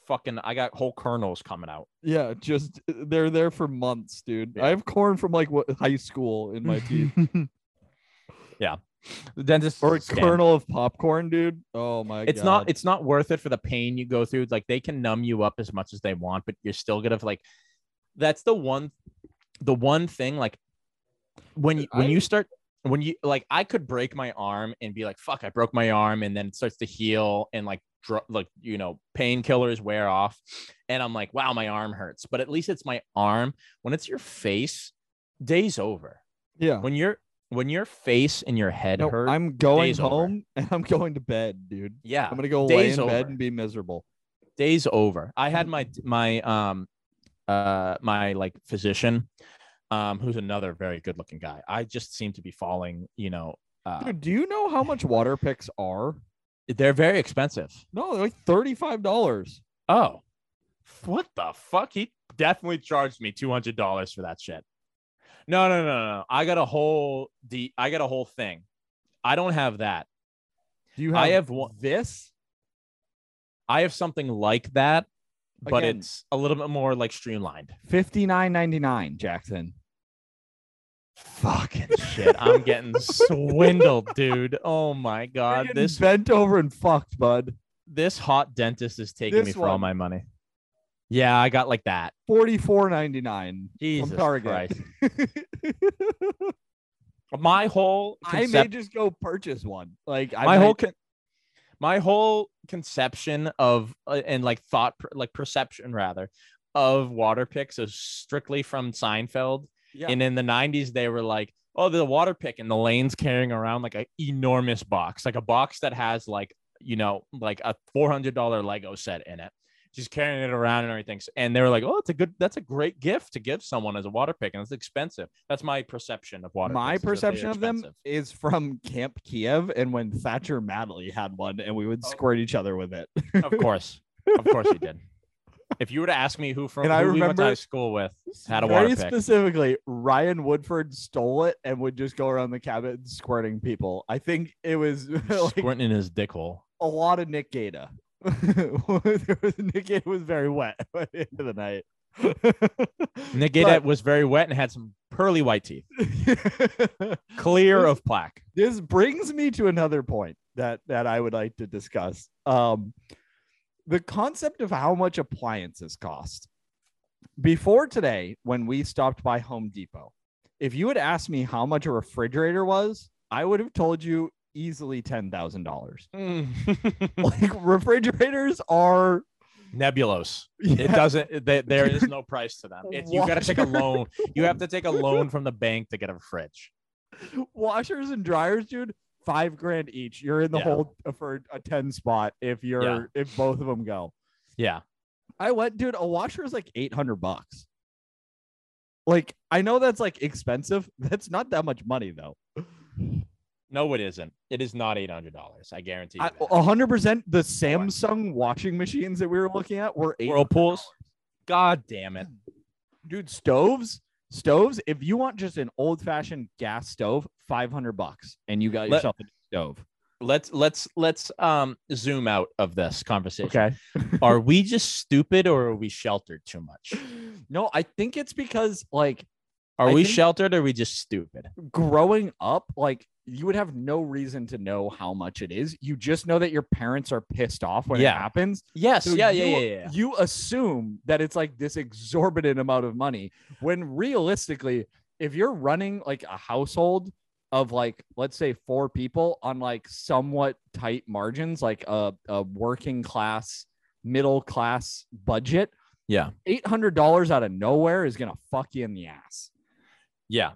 Speaker 2: Fucking, I got whole kernels coming out.
Speaker 1: Yeah, just they're there for months, dude.
Speaker 2: Yeah.
Speaker 1: I have corn from like what high school in my teeth,
Speaker 2: yeah, the dentist
Speaker 1: or a
Speaker 2: scam.
Speaker 1: kernel of popcorn, dude. Oh my
Speaker 2: it's
Speaker 1: god,
Speaker 2: not it's not worth it for the pain you go through like they can numb you up as much as they want but you're still gonna like that's the one the one thing like when you when you start when you like i could break my arm and be like fuck i broke my arm and then it starts to heal and like dr- like you know painkillers wear off and i'm like wow my arm hurts but at least it's my arm when it's your face day's over
Speaker 1: yeah.
Speaker 2: when your when your face and your head
Speaker 1: No,
Speaker 2: hurt
Speaker 1: I'm going
Speaker 2: day's over.
Speaker 1: home and I'm going to bed, dude.
Speaker 2: yeah
Speaker 1: I'm gonna go lay in bed and be miserable.
Speaker 2: days over. I had my my um uh my like physician, um, who's another very good looking guy. I just seem to be falling, you know, uh
Speaker 1: Dude, do you know how much water picks are?
Speaker 2: they're very expensive.
Speaker 1: No, they're like thirty-five dollars.
Speaker 2: Oh, what the fuck? He definitely charged me two hundred dollars for that shit. No, no, no, no. I got a whole the I got a whole thing. I don't have that.
Speaker 1: Do you have?
Speaker 2: I have one-
Speaker 1: this.
Speaker 2: I have something like that, but
Speaker 1: Again.
Speaker 2: it's a little bit more like streamlined.
Speaker 1: Fifty-nine ninety-nine, Jackson.
Speaker 2: Fucking shit. I'm getting swindled, dude. Oh my god. This
Speaker 1: bent over and fucked, bud.
Speaker 2: this hot dentist is taking me
Speaker 1: This
Speaker 2: for all my money. Yeah, I got like that.
Speaker 1: Forty-four ninety-nine
Speaker 2: Jesus
Speaker 1: from Target.
Speaker 2: My whole
Speaker 1: I may just go purchase one. Like I
Speaker 2: my
Speaker 1: might-
Speaker 2: whole con- my whole conception of uh, and like thought per- like perception rather of water picks is strictly from Seinfeld.
Speaker 1: yeah.
Speaker 2: And in the 90s, they were like, oh, the water pick, and Elaine's carrying around like an enormous box, like a box that has like, you know, like a $400 Lego set in it. Just carrying it around and everything. And they were like, oh, it's a good, that's a great gift to give someone as a water pick. And it's expensive. That's my perception of water
Speaker 1: my
Speaker 2: picks, is that they're
Speaker 1: perception of them is from Camp Kiev and when Thatcher Madley had one and we would
Speaker 2: Oh.
Speaker 1: squirt each other with it.
Speaker 2: Of course. of course you did. If you were to ask me who from
Speaker 1: And
Speaker 2: who
Speaker 1: I
Speaker 2: we went to
Speaker 1: remember
Speaker 2: high school with had a water pick.
Speaker 1: specifically, Ryan Woodford stole it and would just go around the cabin squirting people. I think it was like
Speaker 2: squirting in his dick hole.
Speaker 1: a lot of Nick Gata. Nick was very wet at the end of the night.
Speaker 2: Nick Gata was very wet and had some pearly white teeth, clear of plaque.
Speaker 1: this brings me to another point that that I would like to discuss. Um, the concept of how much appliances cost. Before today, when we stopped by Home Depot, if you had asked me how much a refrigerator was, I would have told you easily ten thousand dollars. Mm. Like refrigerators are
Speaker 2: Nebulos. It doesn't. they- there is no price to them. It's, you got to take a loan. You have to take a loan from the bank to get a fridge.
Speaker 1: Washers and dryers, dude, five grand each. You're in the
Speaker 2: Yeah.
Speaker 1: hole for a 10 spot if you're
Speaker 2: Yeah.
Speaker 1: if both of them go.
Speaker 2: Yeah.
Speaker 1: I went, dude, a washer is like 800 bucks. Like, I know that's like expensive. That's not that much money though.
Speaker 2: No, it isn't. It is not eight hundred dollars. I guarantee
Speaker 1: hundred percent. The Samsung washing machines that we were looking at were eight
Speaker 2: Whirlpools. God damn it.
Speaker 1: dude. Stoves, stoves. If you want just an old fashioned gas stove, five hundred bucks, and you got
Speaker 2: Let-
Speaker 1: yourself a stove.
Speaker 2: Let's let's let's um zoom out of this conversation.
Speaker 1: Okay.
Speaker 2: Are we just stupid or are we sheltered too much?
Speaker 1: No, I think it's because like
Speaker 2: Are
Speaker 1: I
Speaker 2: we sheltered or are we just stupid?
Speaker 1: growing up, like you would have no reason to know how much it is. You just know that your parents are pissed off when
Speaker 2: Yeah.
Speaker 1: it happens.
Speaker 2: Yes.
Speaker 1: So
Speaker 2: yeah,
Speaker 1: you,
Speaker 2: yeah, yeah, yeah.
Speaker 1: You assume that it's like this exorbitant amount of money when realistically, if you're running like a household of like, let's say four people on like somewhat tight margins, like a, a working class, middle class budget,
Speaker 2: Yeah.
Speaker 1: $800 out of nowhere is going to fuck you in the ass.
Speaker 2: Yeah.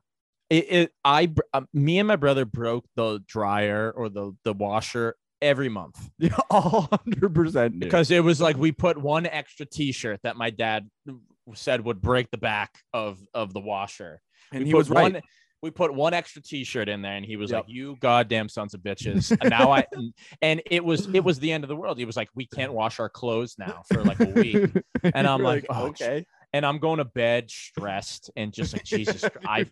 Speaker 2: It, it I um, me and my brother broke the dryer or the the washer every month
Speaker 1: all hundred percent.
Speaker 2: because it was like we put one extra t-shirt that my dad said would break the back of of the washer.
Speaker 1: and
Speaker 2: we
Speaker 1: he was right.
Speaker 2: one we put one extra t-shirt in there and he was
Speaker 1: Yep.
Speaker 2: like you goddamn sons of bitches and now i and it was it was the end of the world he was like we can't wash our clothes now for like a week and I'm
Speaker 1: You're
Speaker 2: like, oh,
Speaker 1: okay.
Speaker 2: and i'm going to bed stressed and just like jesus i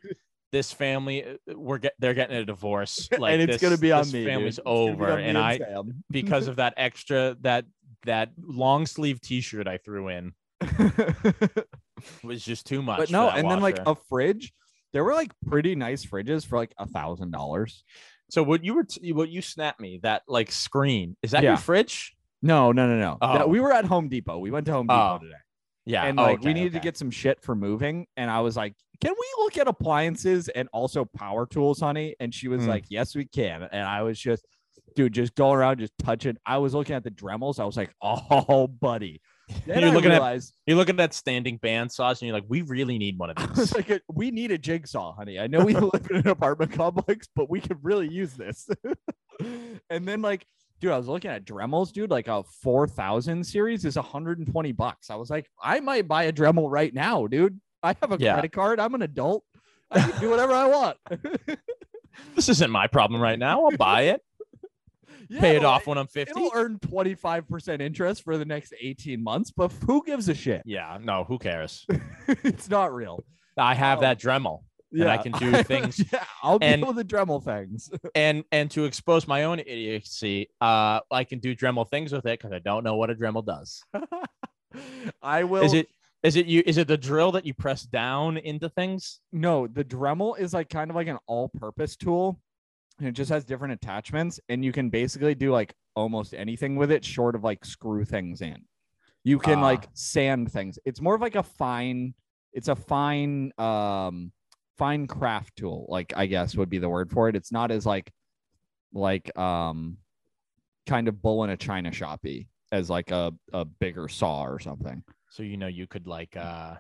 Speaker 2: this family uh, we're get they're getting a divorce like
Speaker 1: and it's
Speaker 2: this,
Speaker 1: gonna be on
Speaker 2: this
Speaker 1: me.
Speaker 2: family's
Speaker 1: It's
Speaker 2: over
Speaker 1: me
Speaker 2: and i because of that extra that that long sleeve t-shirt i threw in was just too much
Speaker 1: but no,
Speaker 2: that
Speaker 1: and then like a fridge. There were like pretty nice fridges for like a thousand dollars.
Speaker 2: so what you were t- what you snapped me that like screen is that
Speaker 1: Yeah.
Speaker 2: your fridge
Speaker 1: No, no, no, no. That-
Speaker 2: Oh.
Speaker 1: we were at Home Depot. We went to Home Depot
Speaker 2: Oh.
Speaker 1: today,
Speaker 2: yeah
Speaker 1: and
Speaker 2: oh,
Speaker 1: like we
Speaker 2: okay,
Speaker 1: needed to get some shit for moving. And I was like, "Can we look at appliances and also power tools, honey?" And she was
Speaker 2: Hmm.
Speaker 1: like, "Yes, we can." And I was just, dude, just going around, just touching. I was looking at the Dremels. I was like, "Oh, buddy." Then
Speaker 2: You're
Speaker 1: I
Speaker 2: looking at-
Speaker 1: realized,
Speaker 2: You look at that standing bandsaw and you're like, we really need one of these.
Speaker 1: like, we need a jigsaw, honey. I know we live in an apartment complex, but we could really use this. and then, like, dude, I was looking at Dremels, dude. Like a four thousand series is 120 bucks. I was like, I might buy a Dremel right now, dude. I have a
Speaker 2: Yeah.
Speaker 1: credit card. I'm an adult. I can do whatever I want.
Speaker 2: this isn't my problem right now. I'll buy it,
Speaker 1: Yeah,
Speaker 2: pay it off when I'm 50.
Speaker 1: It'll earn 25% interest for the next 18 months, but who gives a shit?
Speaker 2: Yeah, no, who cares?
Speaker 1: it's not real.
Speaker 2: I have
Speaker 1: Oh.
Speaker 2: that Dremel. And I can do things-
Speaker 1: yeah, I'll
Speaker 2: and-
Speaker 1: deal with the Dremel things.
Speaker 2: And and to expose my own idiocy, uh, I can do Dremel things with it because I don't know what a Dremel does.
Speaker 1: I will.
Speaker 2: Is it is it you is it the drill that you press down into things?
Speaker 1: No, the Dremel is like kind of like an all-purpose tool, and it just has different attachments, and you can basically do like almost anything with it, short of like screw things in. You can
Speaker 2: Ah.
Speaker 1: like sand things. It's more of like a fine. It's a fine, um, fine craft tool. Like I guess would be the word for it. It's not as like, like um, kind of bull in a china shoppy as like a a bigger saw or something.
Speaker 2: So you know you could like uh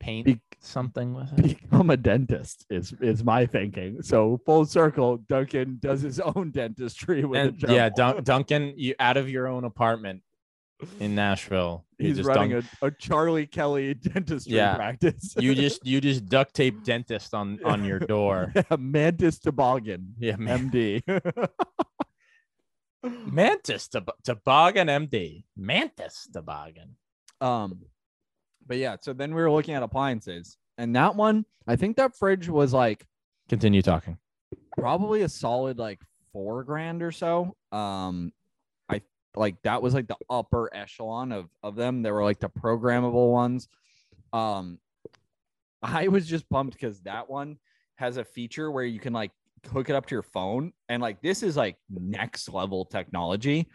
Speaker 2: paint
Speaker 1: Be-
Speaker 2: something with it.
Speaker 1: become a dentist is is my thinking. So full circle, Duncan does his own dentistry with
Speaker 2: And,
Speaker 1: a
Speaker 2: yeah, Dun- Duncan, you out of your own apartment in Nashville.
Speaker 1: He's
Speaker 2: just
Speaker 1: running
Speaker 2: dunk-
Speaker 1: a, a Charlie Kelly dentistry
Speaker 2: Yeah.
Speaker 1: practice.
Speaker 2: you just you just duct tape dentist on on your door.
Speaker 1: yeah, Mantis Toboggan,
Speaker 2: Yeah, man.
Speaker 1: MD.
Speaker 2: Mantis tob- toboggan MD. Mantis toboggan.
Speaker 1: um, but yeah, so then we were looking at appliances, and that one, I think that fridge was like
Speaker 2: Continue talking.
Speaker 1: probably a solid like four grand or so. Um, I like that was like the upper echelon of of them. They were like the programmable ones. Um, I was just pumped because that one has a feature where you can like hook it up to your phone, and like this is like next level technology.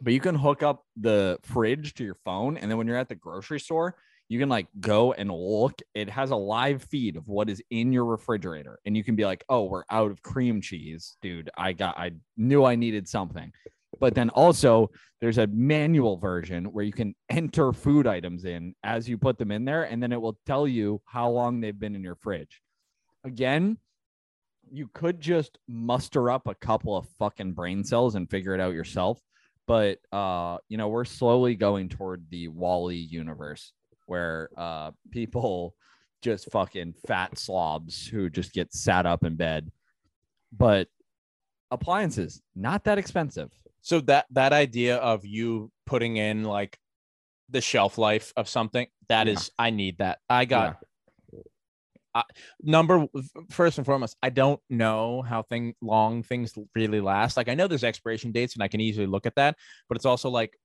Speaker 1: But you can hook up the fridge to your phone, and then when you're at the grocery store, you can like go and look. It has a live feed of what is in your refrigerator, and you can be like, "Oh, we're out of cream cheese, dude. I got. I knew I needed something." But then also there's a manual version where you can enter food items in as you put them in there, and then it will tell you how long they've been in your fridge. Again, you could just muster up a couple of fucking brain cells and figure it out yourself. But uh, you know, we're slowly going toward the WALL-E universe where uh people just fucking fat slobs who just get sat up in bed. But appliances, not that expensive.
Speaker 2: So that that idea of you putting in like the shelf life of something that is
Speaker 1: Yeah.
Speaker 2: I need that. I got I, number first and foremost, I don't know how thing long things really last. Like I know there's expiration dates and I can easily look at that, but it's also like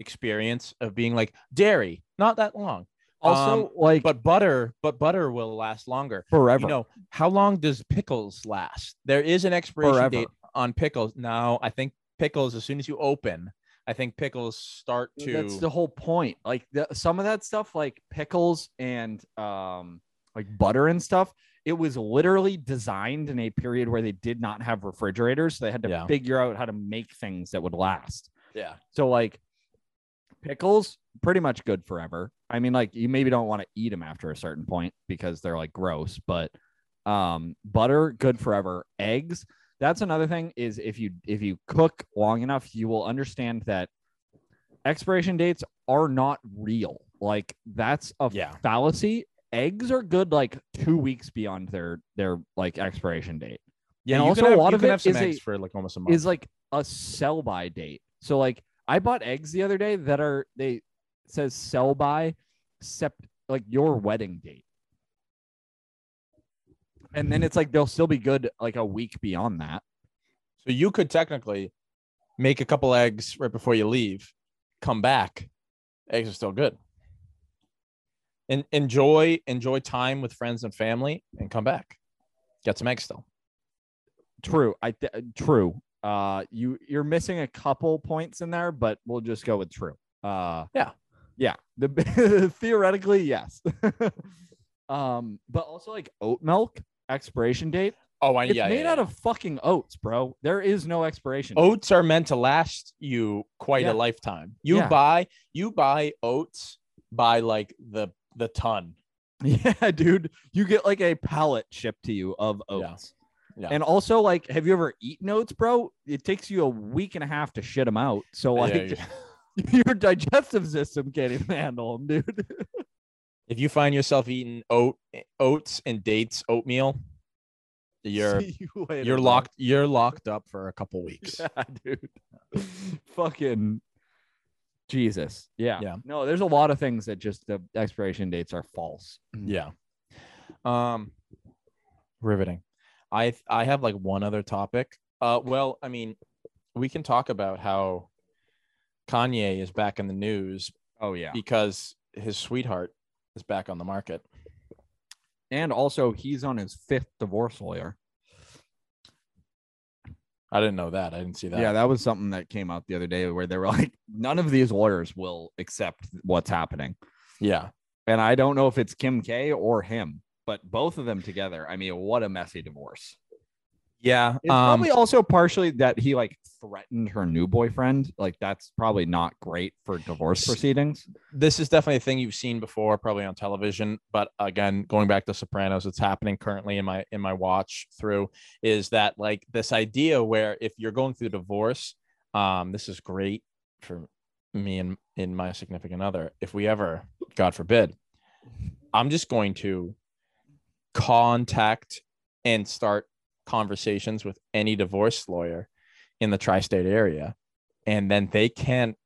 Speaker 2: experience of being like dairy, not that long.
Speaker 1: Also,
Speaker 2: Um,
Speaker 1: like
Speaker 2: But butter, but butter will last longer.
Speaker 1: forever.
Speaker 2: You know, how long does pickles last? There is an expiration
Speaker 1: Forever.
Speaker 2: date on pickles. Now, I think pickles, as soon as you open, I think pickles start to.
Speaker 1: That's the whole point. Like the, some of that stuff, like pickles and um, like butter and stuff, it was literally designed in a period where they did not have refrigerators. So they had to
Speaker 2: Yeah.
Speaker 1: figure out how to make things that would last.
Speaker 2: yeah.
Speaker 1: So like pickles, pretty much good forever. I mean, like you maybe don't want to eat them after a certain point because they're like gross, but um butter good forever. Eggs, that's another thing is if you if you cook long enough, you will understand that expiration dates are not real. Like that's a
Speaker 2: Yeah.
Speaker 1: fallacy. Eggs are good like 2 weeks beyond their their like expiration date
Speaker 2: Yeah.
Speaker 1: And also
Speaker 2: can
Speaker 1: a lot of it
Speaker 2: have
Speaker 1: is a-
Speaker 2: for like almost a month.
Speaker 1: is like a sell by date. So like I bought eggs the other day that are they says sell by sept like your wedding date. And then it's like they'll still be good like a week beyond that.
Speaker 2: so you could technically make a couple eggs right before you leave, come back, eggs are still good. And enjoy enjoy time with friends and family, and come back, get some eggs still.
Speaker 1: True. I th- true. Uh you you're missing a couple points in there, but we'll just go with true. Uh
Speaker 2: Yeah.
Speaker 1: Yeah. The theoretically, yes. um, but also like oat milk expiration date.
Speaker 2: Oh, I,
Speaker 1: It's
Speaker 2: yeah,
Speaker 1: made
Speaker 2: yeah,
Speaker 1: out
Speaker 2: yeah.
Speaker 1: of fucking oats, bro. There is no expiration. date.
Speaker 2: oats are meant to last you quite a lifetime. You buy you buy oats by like the the ton.
Speaker 1: Yeah, dude. You get like a pallet shipped to you of oats.
Speaker 2: Yeah.
Speaker 1: And also, like, have you ever eaten oats, bro? It takes you a week and a half to shit them out. So, like,
Speaker 2: yeah.
Speaker 1: your digestive system can't even handle them, dude.
Speaker 2: if you find yourself eating oat oats and dates oatmeal, you're
Speaker 1: you
Speaker 2: you're locked you're locked up for a couple weeks.
Speaker 1: Yeah, dude. Fucking Jesus. Yeah.
Speaker 2: Yeah.
Speaker 1: No, there's a lot of things that just the expiration dates are false.
Speaker 2: Yeah. Um riveting. I I have like one other topic. Uh well, I mean, we can talk about how Kanye is back in the news
Speaker 1: Oh yeah.
Speaker 2: because his sweetheart is back on the market.
Speaker 1: And also, he's on his fifth divorce lawyer.
Speaker 2: I didn't know that. I didn't see that.
Speaker 1: Yeah, that was something that came out the other day where they were like, none of these lawyers will accept what's happening.
Speaker 2: yeah.
Speaker 1: And I don't know if it's Kim K or him, but both of them together. I mean, what a messy divorce.
Speaker 2: Yeah.
Speaker 1: It's
Speaker 2: um,
Speaker 1: probably also partially that he like threatened her new boyfriend. Like, that's probably not great for divorce proceedings.
Speaker 2: this is definitely a thing you've seen before, probably on television. But again, going back to Sopranos, it's happening currently in my in my watch through. Is that like this idea where if you're going through divorce, um, this is great for me and in my significant other. If we ever, God forbid, I'm just going to contact and start conversations with any divorce lawyer in the tri-state area, and then they can't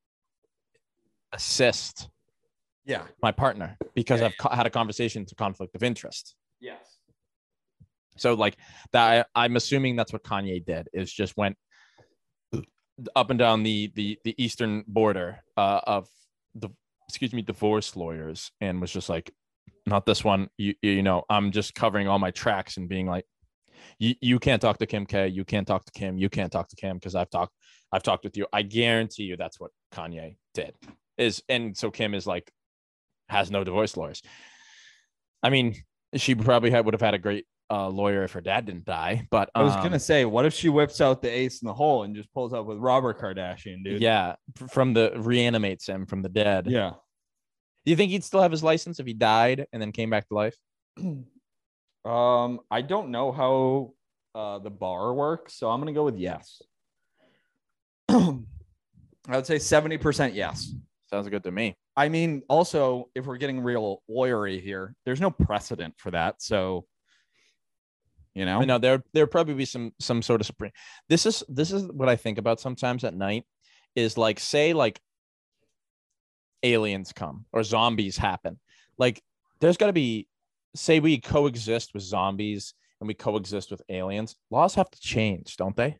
Speaker 2: assist
Speaker 1: Yeah.
Speaker 2: my partner because
Speaker 1: Yeah,
Speaker 2: I've co- had a conversation to conflict of interest.
Speaker 1: Yes.
Speaker 2: So like that, I, I'm assuming that's what Kanye did is just went up and down the the the eastern border uh, of the excuse me divorce lawyers and was just like, not this one. You you know I'm just covering all my tracks and being like, you you can't talk to Kim K. You can't talk to Kim. You can't talk to Kim because I've talked I've talked with you. I guarantee you that's what Kanye did. Is and so Kim is like has no divorce lawyers. I mean, she probably had, would have had a great a lawyer if her dad didn't die. But
Speaker 1: I was
Speaker 2: um,
Speaker 1: gonna say, what if she whips out the ace in the hole and just pulls up with Robert Kardashian, dude?
Speaker 2: yeah, from the reanimates him from the dead.
Speaker 1: Yeah.
Speaker 2: Do you think he'd still have his license if he died and then came back to life?
Speaker 1: Um, I don't know how uh the bar works, so I'm gonna go with yes. I would say 70% yes.
Speaker 2: Sounds good to me.
Speaker 1: I mean, also, if we're getting real lawyery here, there's no precedent for that. So, you know,
Speaker 2: I know there there probably be some some sort of supreme. This is this is what I think about sometimes at night is like say like aliens come or zombies happen. Like there's got to be say we coexist with zombies and we coexist with aliens. Laws have to change, don't they?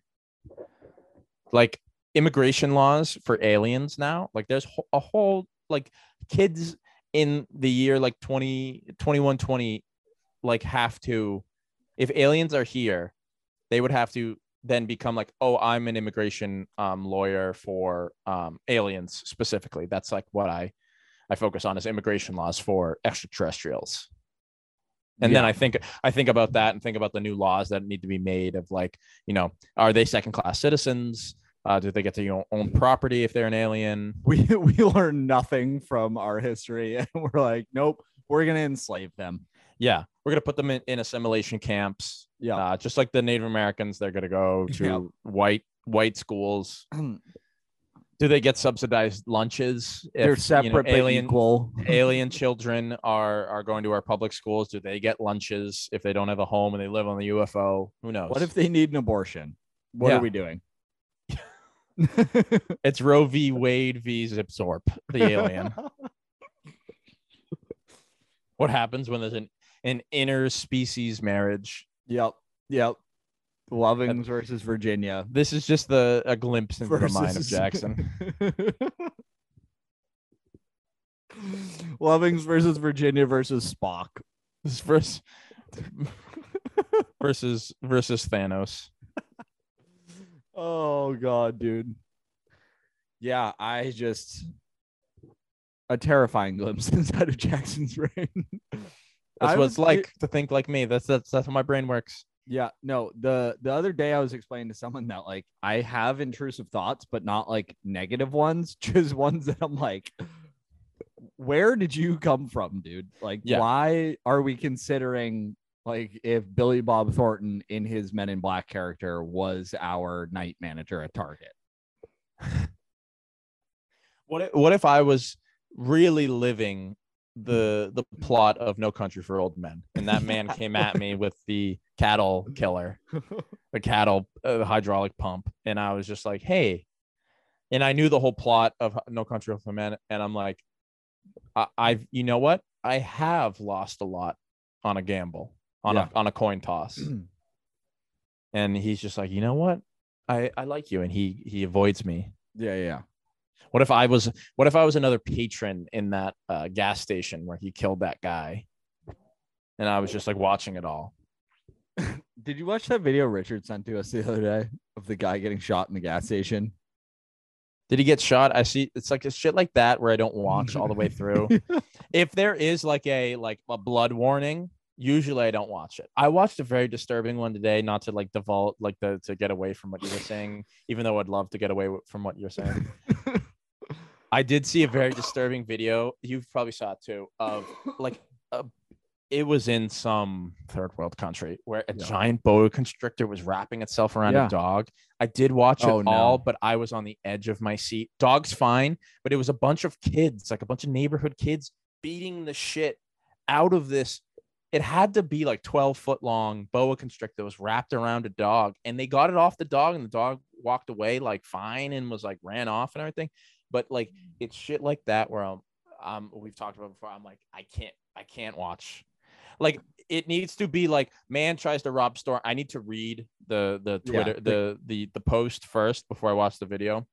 Speaker 2: Like immigration laws for aliens now. Like there's a whole like kids in the year like 20 21 20 like have to if aliens are here, they would have to then become like, oh, I'm an immigration um, lawyer for um, aliens specifically. That's like what I I focus on is immigration laws for extraterrestrials. And then I think I think about that and think about the new laws that need to be made of like, you know, are they second class citizens? Uh, do they get to you know, own property if they're an alien?
Speaker 1: we we learn nothing from our history, and we're like, nope, we're gonna enslave them.
Speaker 2: Yeah, we're gonna put them in, in assimilation camps.
Speaker 1: Yeah.
Speaker 2: uh, just like the Native Americans, they're gonna go to
Speaker 1: Yeah.
Speaker 2: white white schools. Do they get subsidized lunches?
Speaker 1: They're
Speaker 2: if, you
Speaker 1: separate
Speaker 2: know,
Speaker 1: but
Speaker 2: alien
Speaker 1: equal.
Speaker 2: alien children are are going to our public schools. Do they get lunches if they don't have a home and they live on the UFO? Who knows?
Speaker 1: What if they need an abortion? What
Speaker 2: Yeah.
Speaker 1: are we doing?
Speaker 2: it's Roe v. Wade v. Zipzorp, the alien? what happens when there's an an interspecies marriage?
Speaker 1: yep. Yep. Lovings versus Virginia.
Speaker 2: This is just the a glimpse into the mind of Jackson.
Speaker 1: Lovings versus Virginia versus Spock.
Speaker 2: This versus versus versus Thanos.
Speaker 1: Oh god, dude. Yeah, I just a terrifying glimpse inside of Jackson's brain.
Speaker 2: That's
Speaker 1: I
Speaker 2: what it's like to think like me. That's that's that's how my brain works.
Speaker 1: Yeah, no, the the other day I was explaining to someone that like I have intrusive thoughts, but not like negative ones, just ones that I'm like, where did you come from, dude? Like,
Speaker 2: Yeah.
Speaker 1: why are we considering like if Billy Bob Thornton in his Men in Black character was our night manager at Target?
Speaker 2: What if, what if I was really living the the plot of No Country for Old Men, and that man came at me with the cattle killer, the cattle uh, hydraulic pump, and I was just like, hey, and I knew the whole plot of No Country for Old Men, and I'm like, I, I've you know what, I have lost a lot on a gamble, on
Speaker 1: Yeah.
Speaker 2: a on a coin toss, and he's just like, you know what, I I like you, and he he avoids me.
Speaker 1: yeah, yeah.
Speaker 2: What if I was what if I was another patron in that uh, gas station where he killed that guy? And I was just like watching it all.
Speaker 1: Did you watch that video Richard sent to us the other day of the guy getting shot in the gas station?
Speaker 2: Did he get shot? I see it's like a shit like that where I don't watch all the way through. if there is like a like a blood warning, usually I don't watch it. I watched a very disturbing one today, not to like default like the to get away from what you were saying, even though I'd love to get away from what you're saying. I did see a very disturbing video. You probably saw it too. Of like, a, it was in some third world country where a
Speaker 1: Yeah.
Speaker 2: giant boa constrictor was wrapping itself around
Speaker 1: Yeah.
Speaker 2: a dog. I did watch it
Speaker 1: Oh, no.
Speaker 2: all, but I was on the edge of my seat. Dog's fine, but it was a bunch of kids, like a bunch of neighborhood kids, beating the shit out of this. It had to be like 12 foot long boa constrictor was wrapped around a dog, and they got it off the dog, and the dog walked away like fine and was like ran off and everything but like it's shit like that where I'm um we've talked about before. I'm like, I can't I can't watch. Like it needs to be like man tries to rob store. I need to read the the
Speaker 1: Yeah,
Speaker 2: Twitter the the the post first before I watch the video.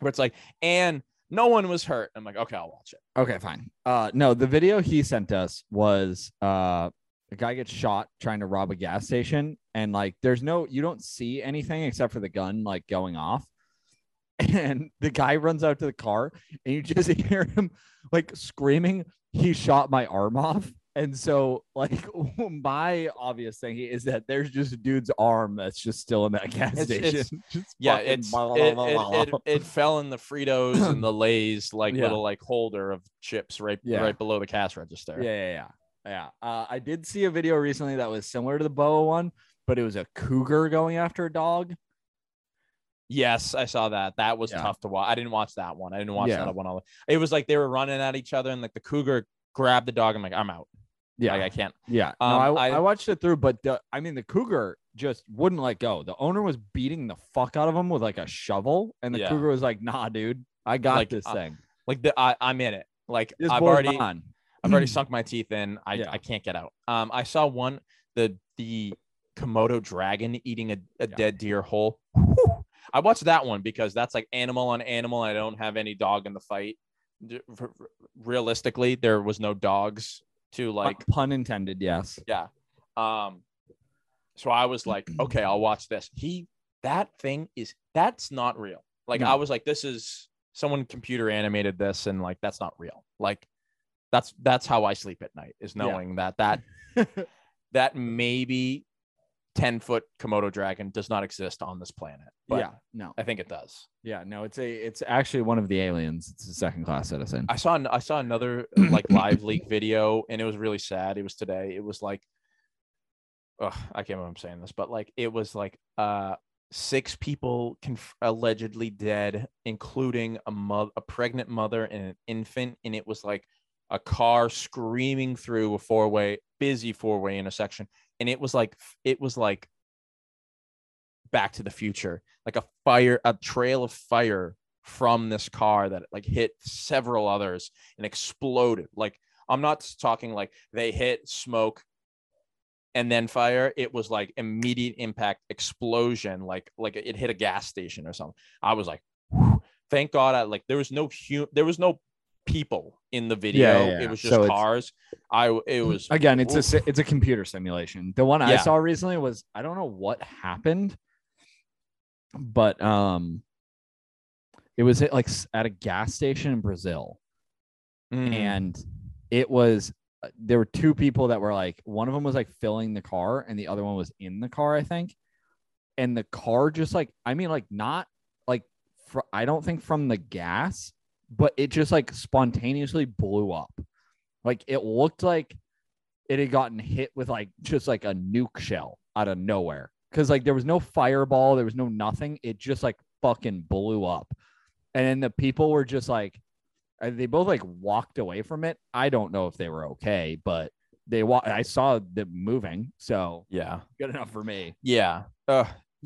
Speaker 2: Where it's like, and no one was hurt. I'm like, okay, I'll watch it.
Speaker 1: Okay, fine. Uh no, the video he sent us was uh a guy gets shot trying to rob a gas station and like there's no you don't see anything except for the gun like going off. And the guy runs out to the car and you just hear him like screaming, he shot my arm off. And so, like, my obvious thing is that there's just a dude's arm that's just still in that gas
Speaker 2: It's-
Speaker 1: station.
Speaker 2: it's- Yeah, it's
Speaker 1: blah,
Speaker 2: it,
Speaker 1: blah,
Speaker 2: it,
Speaker 1: blah,
Speaker 2: it,
Speaker 1: blah.
Speaker 2: it fell in the Fritos and the Lay's like
Speaker 1: Yeah.
Speaker 2: little like holder of chips right
Speaker 1: Yeah.
Speaker 2: right below the cash register.
Speaker 1: Yeah, yeah, yeah. Yeah. Uh, I did see a video recently that was similar to the boa one, but it was a cougar going after a dog.
Speaker 2: Yes, I saw that. That was
Speaker 1: Yeah.
Speaker 2: tough to watch. I didn't watch that one. I didn't watch
Speaker 1: Yeah.
Speaker 2: that one. All it was like they were running at each other, and like the cougar grabbed the dog. I'm like, I'm out.
Speaker 1: Yeah.
Speaker 2: Like I can't.
Speaker 1: Yeah,
Speaker 2: Um,
Speaker 1: no, I,
Speaker 2: I-
Speaker 1: I watched it through, but the, I mean, the cougar just wouldn't let go. The owner was beating the fuck out of him with like a shovel, and the
Speaker 2: Yeah.
Speaker 1: cougar was like, "Nah, dude, I got
Speaker 2: Like,
Speaker 1: this
Speaker 2: uh,
Speaker 1: thing.
Speaker 2: Like the I, I'm in it. Like
Speaker 1: This
Speaker 2: I've already
Speaker 1: on."
Speaker 2: I've already sunk my teeth in. I. I can't get out. Um, I saw one the the Komodo dragon eating a, a dead deer whole. Whew. I watched that one because that's like animal on animal. I don't have any dog in the fight. D- r- r- Realistically, there was no dogs to like
Speaker 1: pun intended. Yes.
Speaker 2: Yeah. Um, so I was like, okay, I'll watch this. He that thing is that's not real. Like
Speaker 1: No.
Speaker 2: I was like, this is someone computer animated this, and like that's not real. Like that's that's how I sleep at night is
Speaker 1: Yeah.
Speaker 2: knowing that that that maybe 10 foot Komodo dragon does not exist on this planet. But
Speaker 1: yeah. No.
Speaker 2: I think it does.
Speaker 1: Yeah. No. It's a. It's actually one of the aliens. It's a second class citizen.
Speaker 2: I saw an- I saw another like live leak video and it was really sad. It was today. It was like ugh, I can't remember I'm saying this, but like it was like uh six people conf- allegedly dead, including a mother, a pregnant mother and an infant, and it was like a car screaming through a four way busy four way intersection, and it was like it was like Back to the Future, like a fire, a trail of fire from this car that like hit several others and exploded. Like I'm not talking like they hit smoke and then fire. It was like immediate impact explosion, like like it hit a gas station or something. I was like, whew. thank God, I like there was no hu- there was no people in the video.
Speaker 1: yeah, yeah.
Speaker 2: It was just
Speaker 1: So
Speaker 2: cars. I it was
Speaker 1: Again, it's a
Speaker 2: oof.
Speaker 1: si- it's a computer simulation. The one I saw recently was I don't know what happened, but um, it was at like at a gas station in Brazil,
Speaker 2: Mm.
Speaker 1: and it was uh, there were two people that were like one of them was like filling the car and the other one was in the car, I think, and the car just like I mean like not like fr- I don't think from the gas, but it just like spontaneously blew up. Like it looked like it had gotten hit with like just like a nuke shell out of nowhere. Cause like there was no fireball, there was no nothing. It just like fucking blew up. And then the people were just like, uh, they both like walked away from it. I don't know if they were okay, but they wa- I saw them moving. So
Speaker 2: yeah,
Speaker 1: good enough for me.
Speaker 2: yeah.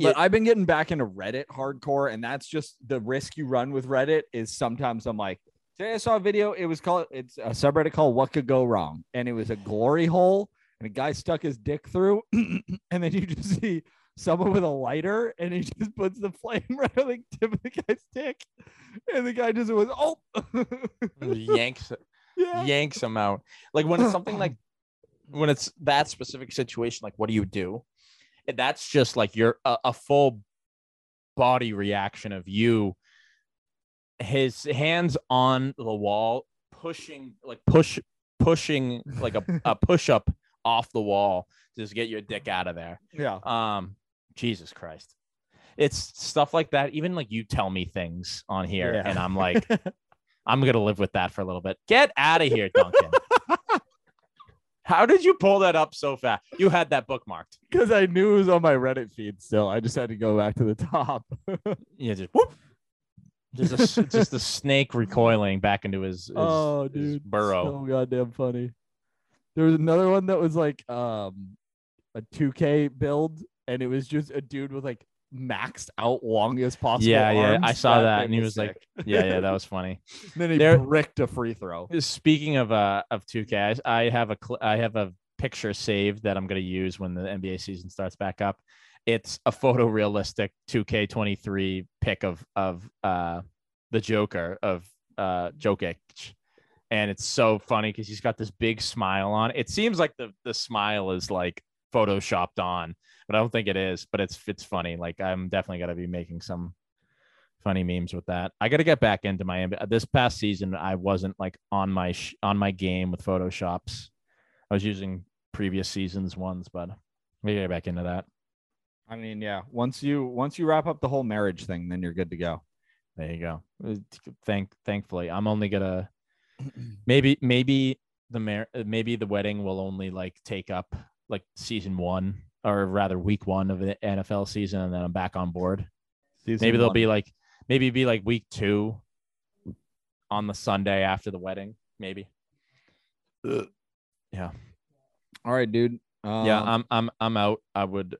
Speaker 1: But I've been getting back into Reddit hardcore, and that's just the risk you run with Reddit. Is sometimes I'm like, today I saw a video. It was called it's a subreddit called "What Could Go Wrong," and it was a glory hole, and a guy stuck his dick through, and then you just see someone with a lighter, and he just puts the flame right on the tip of the guy's dick, and the guy just was oh,
Speaker 2: yanks
Speaker 1: yeah,
Speaker 2: yanks them out. Like when it's something like when it's that specific situation, like what do you do? That's just like your a, a full body reaction of you. His hands on the wall, pushing like push pushing like a, a push up off the wall to just get your dick out of there.
Speaker 1: yeah.
Speaker 2: Um, Jesus Christ. It's stuff like that. Even like you tell me things on here,
Speaker 1: Yeah.
Speaker 2: and I'm like, I'm gonna live with that for a little bit. Get out of here, Duncan. How did you pull that up so fast? You had that bookmarked.
Speaker 1: Because I knew it was on my Reddit feed. Still, I just had to go back to the top.
Speaker 2: Yeah, just whoop. Just a, just a snake recoiling back into his, his,
Speaker 1: oh,
Speaker 2: his
Speaker 1: dude,
Speaker 2: burrow.
Speaker 1: so goddamn funny. There was another one that was like um a 2K build, and it was just a dude with like maxed out longest possible.
Speaker 2: Yeah, yeah, I saw that, and he was like- Yeah, yeah, that was funny.
Speaker 1: then he
Speaker 2: there-
Speaker 1: bricked a free throw.
Speaker 2: Speaking of uh of 2K, I I have a cl- I have a picture saved that I'm gonna use when the NBA season starts back up. It's a photorealistic 2K23 pick of of uh the Joker of uh Jokic, and it's so funny because he's got this big smile on. It seems like the the smile is like photoshopped on, but I don't think it is. But it's it's funny. Like I'm definitely gonna be making some funny memes with that. I got to get back into my This past season, I wasn't like on my sh- on my game with photoshops. I was using previous seasons ones, but we get back into that.
Speaker 1: I mean, yeah. Once you once you wrap up the whole marriage thing, then you're good to go.
Speaker 2: There you go. Uh, Thank thankfully, I'm only gonna maybe maybe the mar- maybe the wedding will only like take up like season one or rather week one of the NFL season, and then I'm back on board. maybe they'll be like maybe be like week two on the Sunday after the wedding. Maybe. Yeah.
Speaker 1: all right, dude. Um,
Speaker 2: yeah. I'm I'm I'm out. I would.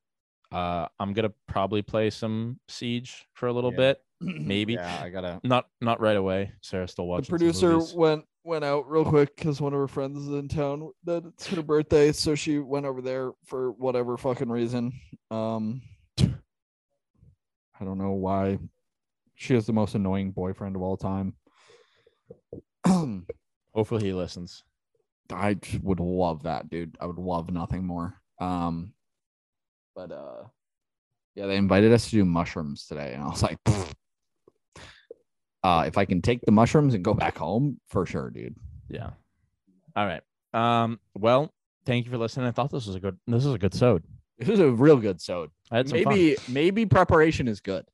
Speaker 2: Uh, I'm gonna probably play some Siege for a little
Speaker 1: Yeah.
Speaker 2: bit. Maybe
Speaker 1: Yeah, I gotta.
Speaker 2: not not right away. Sarah's still watching.
Speaker 4: the producer went went out real quick because one of her friends is in town. That it's her birthday, so she went over there for whatever fucking reason. Um,
Speaker 1: I don't know why. She has the most annoying boyfriend of all time.
Speaker 2: Hopefully he listens.
Speaker 1: i would love that, dude. I would love nothing more. Um, but uh, yeah, they invited us to do mushrooms today, and I was like, "Pfft." Uh, if I can take the mushrooms and go back home, for sure, dude.
Speaker 2: Yeah. All right. Um. Well, thank you for listening. I thought this was a good. This is a good sode.
Speaker 1: This is a real good sode.
Speaker 2: Had fun.
Speaker 1: Maybe maybe preparation is good.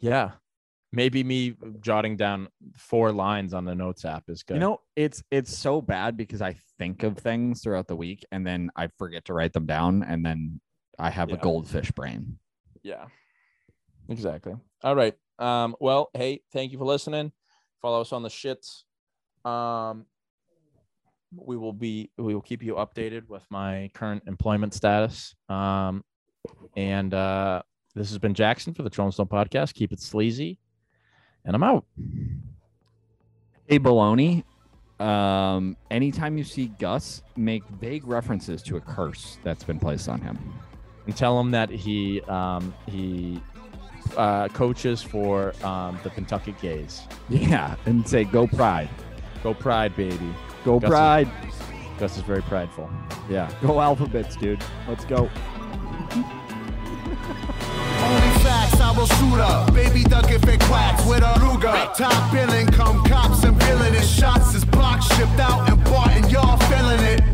Speaker 2: Yeah. Maybe me jotting down four lines on the notes app is good.
Speaker 1: You know, it's it's so bad because I think of things throughout the week and then I forget to write them down and then I have a goldfish brain.
Speaker 2: Yeah. Exactly. All right. Um. Well, hey, thank you for listening. Follow us on the shits. Um. We will be. We will keep you updated with my current employment status. Um. And uh, this has been Jackson for the Trolling Podcast. Keep it sleazy, and I'm out.
Speaker 1: Hey Baloney, um, anytime you see Gus, make vague references to a curse that's been placed on him.
Speaker 2: and tell him that he um, he uh, coaches for um, the Kentucky Gays.
Speaker 1: Yeah, and say go pride.
Speaker 2: Go Pride, baby.
Speaker 1: Go
Speaker 2: Gus is-
Speaker 1: pride.
Speaker 2: Gus is very prideful.
Speaker 1: Yeah. Go alphabets, dude. Let's go.
Speaker 5: Only facts, I will shoot up. Baby duck if it quacks with a Ruger. Top billing, come cops and billing it. Shots is blocked, shipped out and bought, and y'all feeling it.